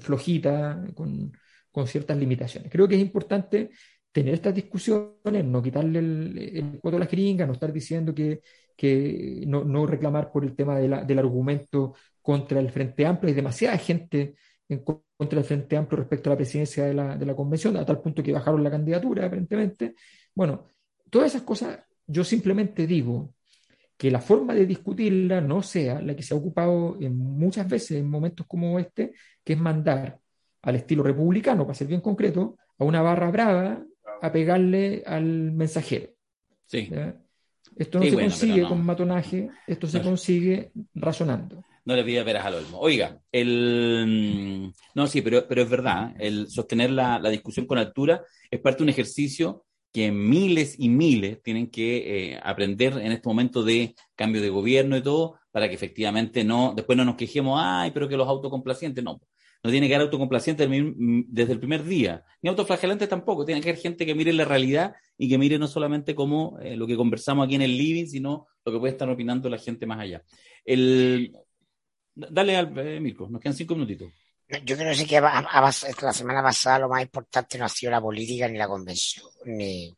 flojita, con, con, ciertas limitaciones. Creo que es importante tener estas discusiones, no quitarle el, el cuadro a las jeringas, no estar diciendo que, que no, no, reclamar por el tema de la, del argumento contra el Frente Amplio, hay demasiada gente en contra del Frente Amplio respecto a la presidencia de la, de la convención, a tal punto que bajaron la candidatura, aparentemente. Bueno, todas esas cosas, yo simplemente digo que la forma de discutirla no sea la que se ha ocupado en muchas veces en momentos como este, que es mandar al estilo republicano, para ser bien concreto, a una barra brava a pegarle al mensajero. Sí. Esto no se consigue con matonaje, esto se consigue razonando. No le pida peras al olmo. Oiga, el... No, sí, pero, pero es verdad, el sostener la, la discusión con altura es parte de un ejercicio que miles y miles tienen que eh, aprender en este momento de cambio de gobierno y todo, para que efectivamente no, después no nos quejemos, ay, pero que los autocomplacientes, no. No tiene que haber autocomplacientes desde el primer día, ni autoflagelantes tampoco. Tiene que haber gente que mire la realidad y que mire no solamente como eh, lo que conversamos aquí en el living, sino lo que puede estar opinando la gente más allá. El... Dale al eh, Mirko, nos quedan cinco minutitos. Yo creo que, la semana pasada lo más importante no ha sido la política ni la convención, ni,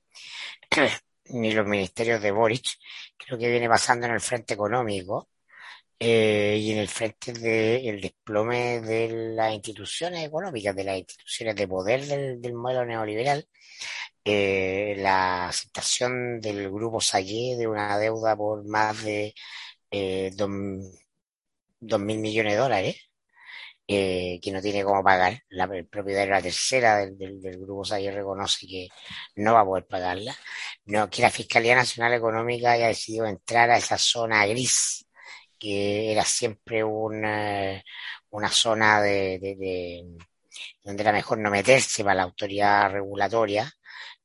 [CLEARS THROAT] los ministerios de Boric. Creo que viene pasando en el frente económico eh, y en el frente del desplome de las instituciones económicas, de las instituciones de poder del, modelo neoliberal. Eh, la aceptación del grupo Sayé de una deuda por más de eh, dos, dos mil millones de dólares que no tiene cómo pagar. La, el propietario la tercera del, grupo SAI reconoce que no va a poder pagarla. No, que la Fiscalía Nacional Económica haya decidido entrar a esa zona gris, que era siempre una, una zona de, de donde era mejor no meterse para la autoridad regulatoria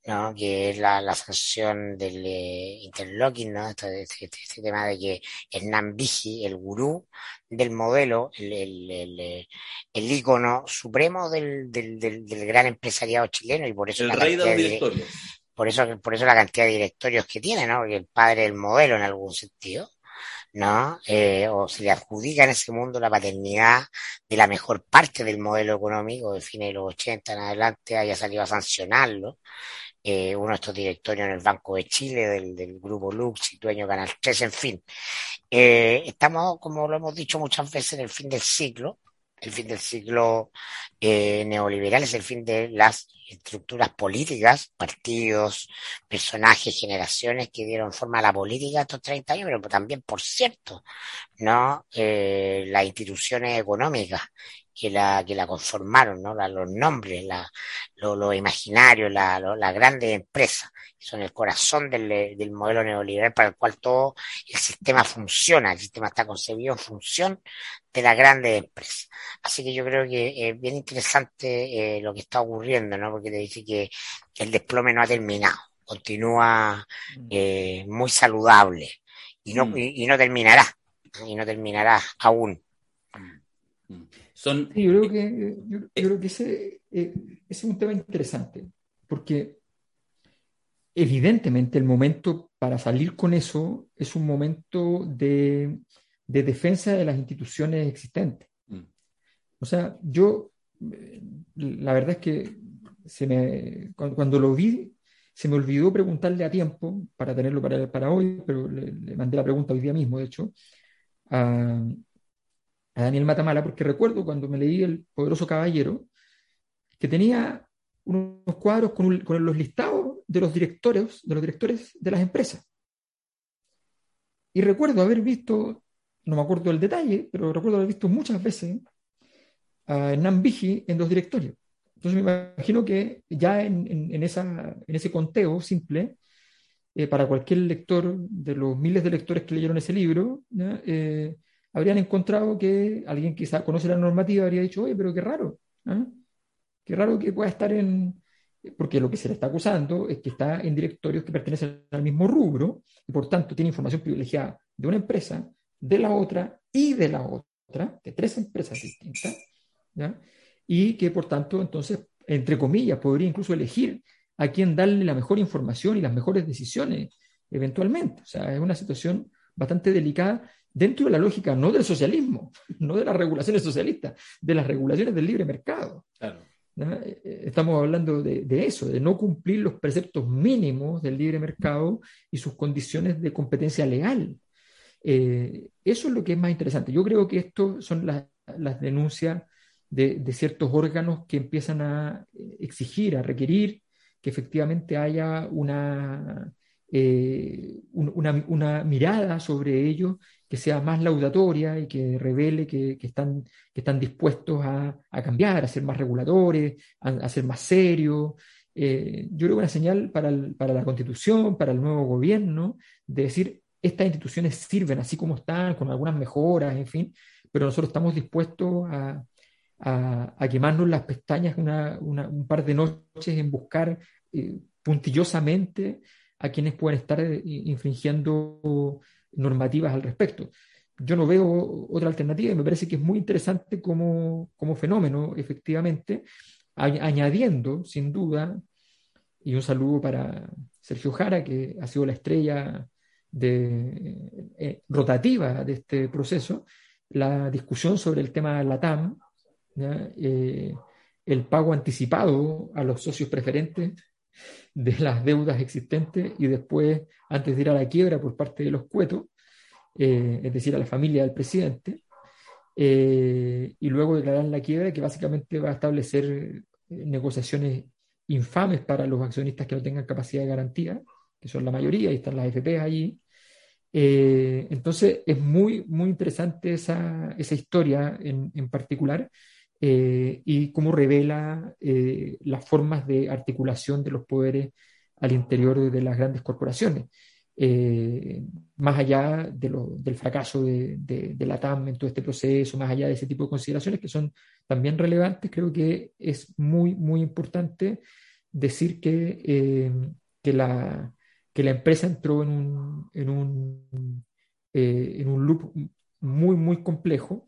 ¿no? que es la, la sanción del eh, interlocking, ¿no? Este, este, este, tema de que Hernán Vigi, el gurú del modelo, el, el, el, eh, el ícono supremo del, del, del, del, gran empresariado chileno y por eso el rey de los directorios. Por eso, por eso la cantidad de directorios que tiene, ¿no? Porque el padre del modelo en algún sentido. ¿no? Eh, o se le adjudica en ese mundo la paternidad de la mejor parte del modelo económico de fines de los 80 en adelante haya salido a sancionarlo eh, uno de estos directorios en el Banco de Chile, del, grupo Lux y dueño Canal 3, en fin. Eh, estamos, como lo hemos dicho muchas veces, en el fin del ciclo. El fin del ciclo eh, neoliberal es el fin de las estructuras políticas, partidos, personajes, generaciones que dieron forma a la política estos 30 años, pero también, por cierto, no eh, las instituciones económicas que la, que la conformaron, ¿no? La, los nombres, la, lo, lo imaginario, la, lo, las grandes empresas, que son el corazón del, del modelo neoliberal para el cual todo el sistema funciona, el sistema está concebido en función de las grandes empresas. Así que yo creo que es bien interesante eh, lo que está ocurriendo, ¿no? Porque te dice que, el desplome no ha terminado, continúa mm. eh, muy saludable y no, mm. y, y no terminará, y no terminará aún. Son, sí, yo creo que, yo, yo creo que ese, eh, ese, es un tema interesante, porque evidentemente el momento para salir con eso es un momento de, de defensa de las instituciones existentes. Mm. O sea, yo, la verdad es que se me, cuando, cuando, lo vi, se me olvidó preguntarle a tiempo para tenerlo para, para hoy, pero le, le mandé la pregunta hoy día mismo, de hecho, a, a Daniel Matamala, porque recuerdo cuando me leí El Poderoso Caballero, que tenía unos cuadros con, los listados de los directores, de los directores de las empresas. Y recuerdo haber visto, no me acuerdo el detalle, pero recuerdo haber visto muchas veces a Hernán Vigi en los directorios. Entonces me imagino que ya en, en, en ese conteo simple, eh, para cualquier lector de los miles de lectores que leyeron ese libro, habrían encontrado que alguien que conoce la normativa habría dicho, oye, pero qué raro, ¿eh? qué raro que pueda estar en, porque lo que se le está acusando es que está en directorios que pertenecen al mismo rubro y por tanto tiene información privilegiada de una empresa, de la otra y de la otra, de tres empresas distintas, y que por tanto entonces, entre comillas, podría incluso elegir a quién darle la mejor información y las mejores decisiones eventualmente. O sea, es una situación bastante delicada dentro de la lógica no del socialismo, [LAUGHS] no de las regulaciones socialistas, de las regulaciones del libre mercado. Claro. Eh, eh, estamos hablando de, de, eso, de no cumplir los preceptos mínimos del libre mercado y sus condiciones de competencia legal. Eh, eso es lo que es más interesante. Yo creo que esto son las, las denuncias de, de, ciertos órganos que empiezan a exigir, a requerir que efectivamente haya una, eh, una, una, mirada sobre ellos que sea más laudatoria y que revele que, están, dispuestos a, cambiar, a ser más reguladores, a, ser más serios. Eh, yo creo que una señal para, la constitución, para el nuevo gobierno, de decir, estas instituciones sirven así como están, con algunas mejoras, en fin, pero nosotros estamos dispuestos a, quemarnos las pestañas una, un par de noches en buscar eh, puntillosamente a quienes pueden estar eh, infringiendo normativas al respecto. Yo no veo otra alternativa y me parece que es muy interesante como, como fenómeno, efectivamente, añadiendo, sin duda, y un saludo para Sergio Jara, que ha sido la estrella de, eh, rotativa de este proceso, la discusión sobre el tema de la TAM, eh, el pago anticipado a los socios preferentes de las deudas existentes y después, antes de ir a la quiebra por parte de los cuetos, eh, es decir, a la familia del presidente, eh, y luego declarar la quiebra que básicamente va a establecer eh, negociaciones infames para los accionistas que no tengan capacidad de garantía, que son la mayoría, y están las FP allí. Entonces, es muy, muy interesante esa, esa historia en, en particular eh, y cómo revela eh, las formas de articulación de los poderes al interior de las grandes corporaciones. Eh, más allá del fracaso de, de, la TAM en todo este proceso, más allá de ese tipo de consideraciones que son también relevantes, creo que es muy, muy importante decir que, que, la, que la empresa entró en un, en un, en un loop muy, muy complejo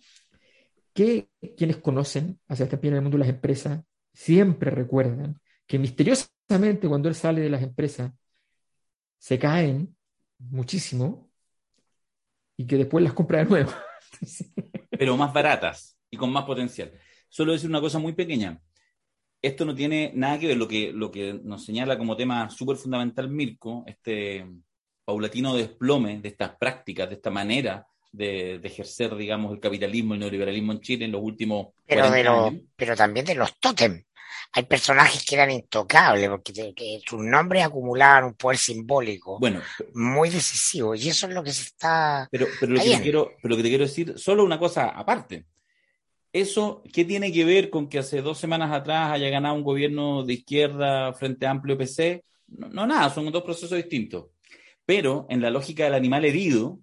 que quienes conocen a Sebastián Piñera en el mundo de las empresas siempre recuerdan que misteriosamente cuando él sale de las empresas se caen muchísimo y que después las compra de nuevo. [LAUGHS] Pero más baratas y con más potencial. Solo decir una cosa muy pequeña. Esto no tiene nada que ver lo que, lo que nos señala como tema súper fundamental Mirko, este paulatino desplome de estas prácticas, de esta manera de, de, ejercer, digamos, el capitalismo, el neoliberalismo en Chile en los últimos. Pero, de lo, pero también de los tótem. Hay personajes que eran intocables porque te, que sus nombres acumulaban un poder simbólico bueno, muy decisivo y eso es lo que se está. Pero, pero, lo, que te quiero, pero lo que te quiero decir, solo una cosa aparte. ¿Eso qué tiene que ver con que hace dos semanas atrás haya ganado un gobierno de izquierda frente a amplio PC? No, no nada, son dos procesos distintos. Pero en la lógica del animal herido,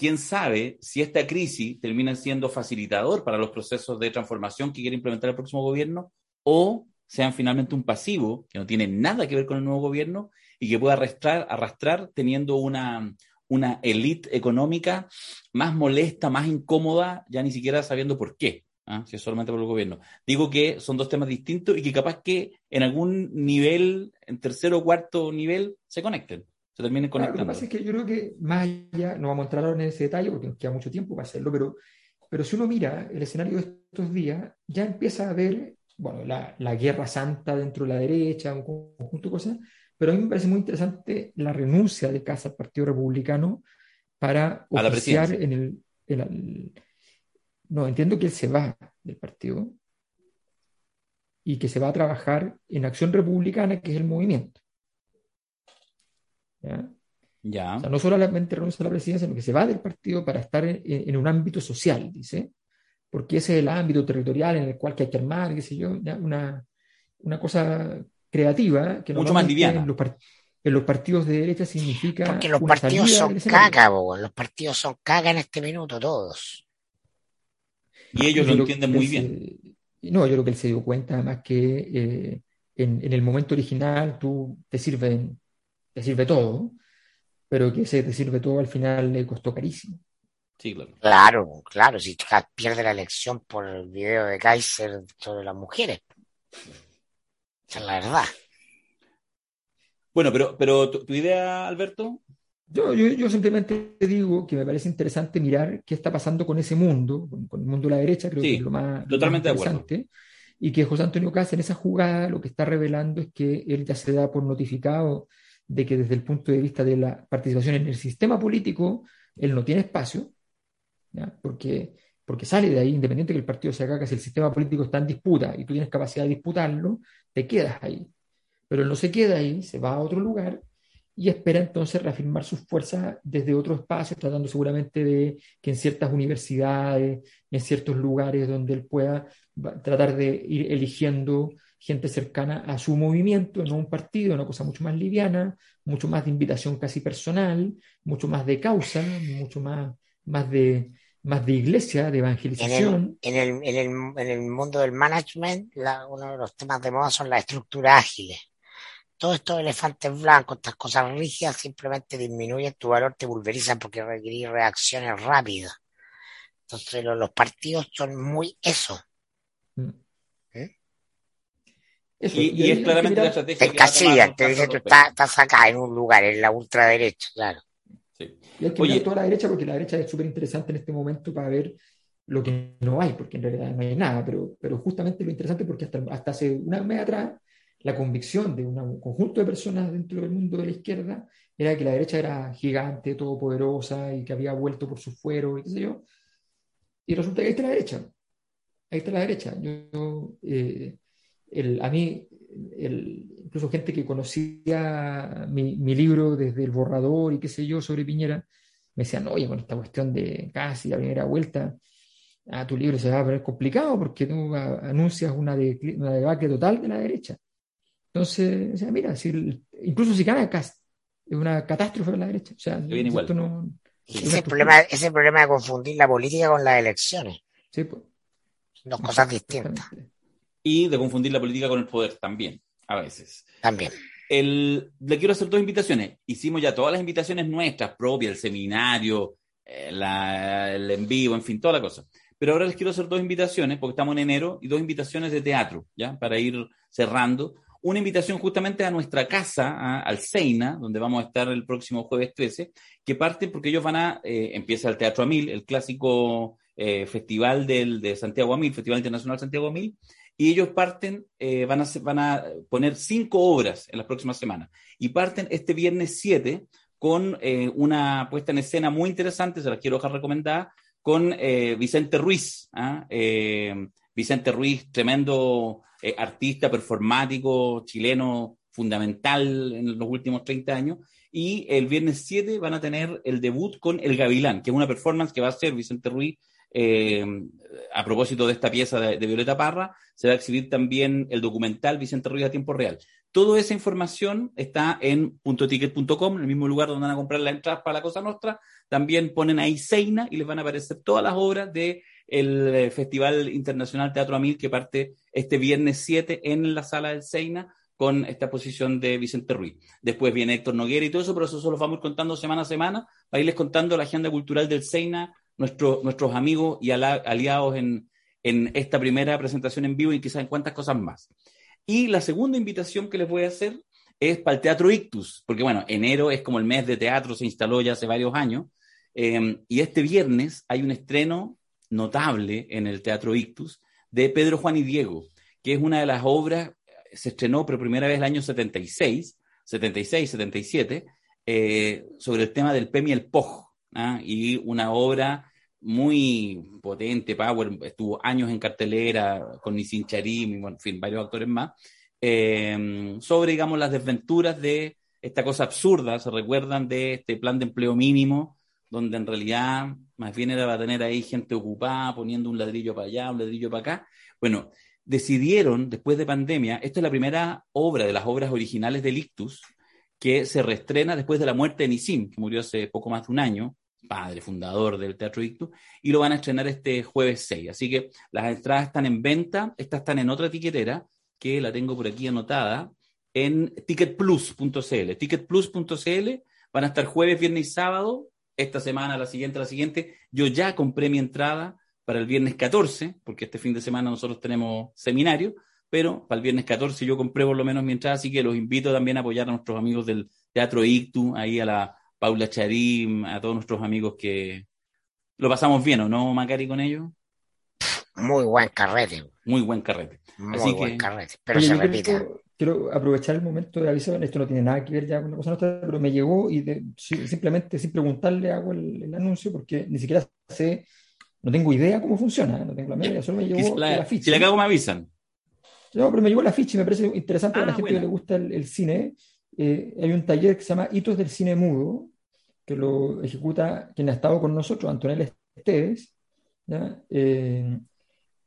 quién sabe si esta crisis termina siendo facilitador para los procesos de transformación que quiere implementar el próximo gobierno o sean finalmente un pasivo que no tiene nada que ver con el nuevo gobierno y que pueda arrastrar, arrastrar teniendo una, una élite económica más molesta, más incómoda, ya ni siquiera sabiendo por qué, ¿eh? si es solamente por el gobierno. Digo que son dos temas distintos y que capaz que en algún nivel, en tercero o cuarto nivel, se conecten se terminen conectando. Claro, lo que pasa es que yo creo que más allá, no vamos a entrar ahora en ese detalle porque nos queda mucho tiempo para hacerlo, pero, pero si uno mira el escenario de estos días, ya empieza a ver, bueno, la, la guerra santa dentro de la derecha, un conjunto de cosas, pero a mí me parece muy interesante la renuncia de Casa al Partido Republicano para oficiar en el, No, entiendo que él se va del partido y que se va a trabajar en Acción Republicana, que es el movimiento. ¿Ya? Ya. O sea, no solamente renuncia a la presidencia, sino que se va del partido para estar en, en, un ámbito social, dice, porque ese es el ámbito territorial en el cual que hay que armar, qué sé yo, una, una cosa creativa que mucho más liviana. En los, en los, partidos de derecha significa. Porque los partidos son caca, bo, los partidos son caca en este minuto, todos. Y ellos lo entienden muy bien. Se, no, yo creo que él se dio cuenta, además, que eh, en, en, el momento original tú te sirven te sirve todo, pero que ese te sirve todo al final le costó carísimo. Sí, claro. Claro, claro, si pierde la elección por el video de Kaiser sobre las mujeres. Esa es la verdad. Bueno, pero, pero tu, tu idea, Alberto. Yo, yo, yo, simplemente digo que me parece interesante mirar qué está pasando con ese mundo, con, con el mundo de la derecha, creo sí, que es lo más, totalmente lo más interesante. Y que José Antonio Casa en esa jugada lo que está revelando es que él ya se da por notificado de que desde el punto de vista de la participación en el sistema político, él no tiene espacio, Porque, porque sale de ahí, independiente que el partido se haga, si el sistema político está en disputa y tú tienes capacidad de disputarlo, te quedas ahí. Pero él no se queda ahí, se va a otro lugar y espera entonces reafirmar sus fuerzas desde otro espacio, tratando seguramente de que en ciertas universidades, en ciertos lugares donde él pueda tratar de ir eligiendo gente cercana a su movimiento, no un partido, una cosa mucho más liviana, mucho más de invitación casi personal, mucho más de causa, mucho más, más, de, más de iglesia, de evangelización. En el, en el, en el, mundo del management, uno de los temas de moda son las estructuras ágiles todos estos elefantes blancos, estas cosas rígidas, simplemente disminuyen tu valor, te pulverizan porque requieren reacciones rápidas. Entonces los, partidos son muy eso. Mm. ¿Eh? y, es claramente la estrategia. Te encasillas, te dice tú estás, acá en un lugar, en la ultraderecha, claro. Sí. Y hay que Oye, toda la derecha porque la derecha es súper interesante en este momento para ver lo que no hay, porque en realidad no hay nada, pero, pero justamente lo interesante porque hasta, hasta hace una mes atrás la convicción de un conjunto de personas dentro del mundo de la izquierda era que la derecha era gigante, todopoderosa y que había vuelto por su fuero y qué sé yo. Y resulta que ahí está la derecha. Ahí está la derecha. Yo, eh, el, a mí, el, incluso gente que conocía mi, mi, libro desde el borrador y qué sé yo sobre Piñera, me decían, oye, con esta cuestión de casi la primera vuelta, a tu libro se va a poner complicado porque tú anuncias una, de, una debacle total de la derecha. Entonces, o sea, mira, si, incluso si gana Cast, es una catástrofe en la derecha. O sea, esto no, ese, el problema, ese problema de confundir la política con las elecciones. Sí, pues. Dos cosas distintas. Y de confundir la política con el poder también, a veces. También. El, le quiero hacer dos invitaciones. Hicimos ya todas las invitaciones nuestras, propias, el seminario, eh, la, el en vivo, en fin, toda la cosa. Pero ahora les quiero hacer dos invitaciones, porque estamos en enero, y dos invitaciones de teatro, ¿ya? Para ir cerrando una invitación justamente a nuestra casa, al Seina, donde vamos a estar el próximo jueves 13, que parte porque ellos van a, eh, empieza el Teatro Amil, el clásico eh, festival del, de Santiago Amil, Festival Internacional Santiago Amil, y ellos parten, eh, van, a, van a poner cinco obras en las próximas semanas, y parten este viernes 7 con una puesta en escena muy interesante, se las quiero dejar recomendada, con Vicente Ruiz. ¿ah? Vicente Ruiz, tremendo eh, artista performático chileno fundamental en los últimos 30 años. Y el viernes 7 van a tener el debut con El Gavilán, que es una performance que va a hacer Vicente Ruiz eh, a propósito de esta pieza de, Violeta Parra. Se va a exhibir también el documental Vicente Ruiz a tiempo real. Toda esa información está en puntoticket.com, en el mismo lugar donde van a comprar la entrada para la Cosa Nostra. También ponen ahí Seina y les van a aparecer todas las obras de eh, Festival Internacional Teatro Amil que parte este viernes 7 en la sala del Seina con esta exposición de Vicente Ruiz. Después viene Héctor Noguera y todo eso, pero eso se lo vamos contando semana a semana, para irles contando la agenda cultural del Seina, nuestro, nuestros amigos y aliados en, en esta primera presentación en vivo y quizás en cuántas cosas más. Y la segunda invitación que les voy a hacer es para el Teatro Ictus, porque bueno, enero es como el mes de teatro, se instaló ya hace varios años, eh, y este viernes hay un estreno notable en el Teatro Ictus de Pedro Juan y Diego, que es una de las obras, se estrenó por primera vez el año 76, 76, 77, sobre el tema del PEM y el POJ, ¿ah? y una obra muy potente, Power, estuvo años en cartelera con Nisin Charim y, en fin, varios actores más, eh, sobre, digamos, las desventuras de esta cosa absurda, se recuerdan de este plan de empleo mínimo donde en realidad más bien era para tener ahí gente ocupada, poniendo un ladrillo para allá, un ladrillo para acá. Bueno, decidieron, después de pandemia, esta es la primera obra de las obras originales de Ictus, que se reestrena después de la muerte de Nisim, que murió hace poco más de un año, padre fundador del Teatro Ictus, y lo van a estrenar este jueves 6. Así que las entradas están en venta, estas están en otra etiquetera, que la tengo por aquí anotada, en ticketplus.cl. Ticketplus.cl van a estar jueves, viernes y sábado esta semana, la siguiente, la siguiente. Yo ya compré mi entrada para el viernes 14, porque este fin de semana nosotros tenemos seminario, pero para el viernes 14 yo compré por lo menos mi entrada, así que los invito también a apoyar a nuestros amigos del Teatro Ictu, ahí a la Paula Charim, a todos nuestros amigos que lo pasamos bien, ¿o no, Macari, con ellos? Muy buen carrete. Muy buen carrete. Muy buen carrete, pero se repite. quiero aprovechar el momento de avisar, esto no tiene nada que ver ya con la cosa nuestra, pero me llegó y de- simplemente sin preguntarle hago el, el anuncio porque ni siquiera sé, no tengo idea cómo funciona, no tengo la idea, solo me llegó la, el afiche. si la cago me avisan. No, pero me llegó el afiche y me parece interesante para Ah, la gente buena. que le gusta el, el cine. Eh, hay un taller que se llama Hitos del Cine Mudo, que lo ejecuta quien ha estado con nosotros, Antonella Esteves, ¿ya? Eh,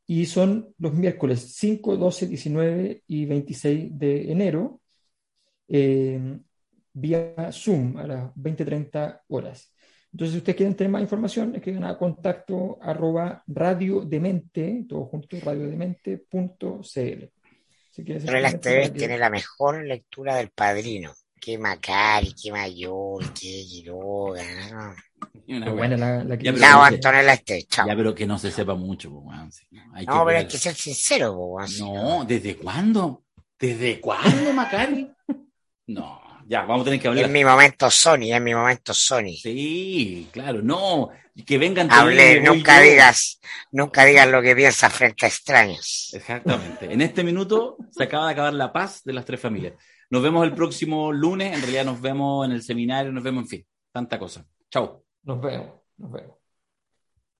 y son los miércoles 5, 12, 19 y 26 de enero, eh, vía Zoom a las 20-30 horas. Entonces, si ustedes quieren tener más información, escriban a contacto arroba radiodemente, todo junto, radiodemente.cl. Si quieres Pero la simplemente TV para que- tiene la mejor lectura del padrino. Qué Macari, qué Mayor, qué Quiroga. ¿no? Y una Pero buena la, la que- Ya, pero- Antonella Este, chao. Ya, pero que no se sepa mucho, weón, sí, no, hay No, pero ver. hay que ser sincero, po, No, ¿desde cuándo? ¿Desde cuándo, Macari? No, ya, vamos a tener que hablar. Es mi momento Sony, es mi momento Sony. Sí, claro, no, que vengan Hable, voy nunca digas, nunca digas lo que piensas frente a extraños. Exactamente. En este minuto se acaba de acabar la paz de las tres familias. Nos vemos el próximo lunes, en realidad nos vemos en el seminario, nos vemos en fin, tanta cosa. Chao. Nos vemos, nos vemos.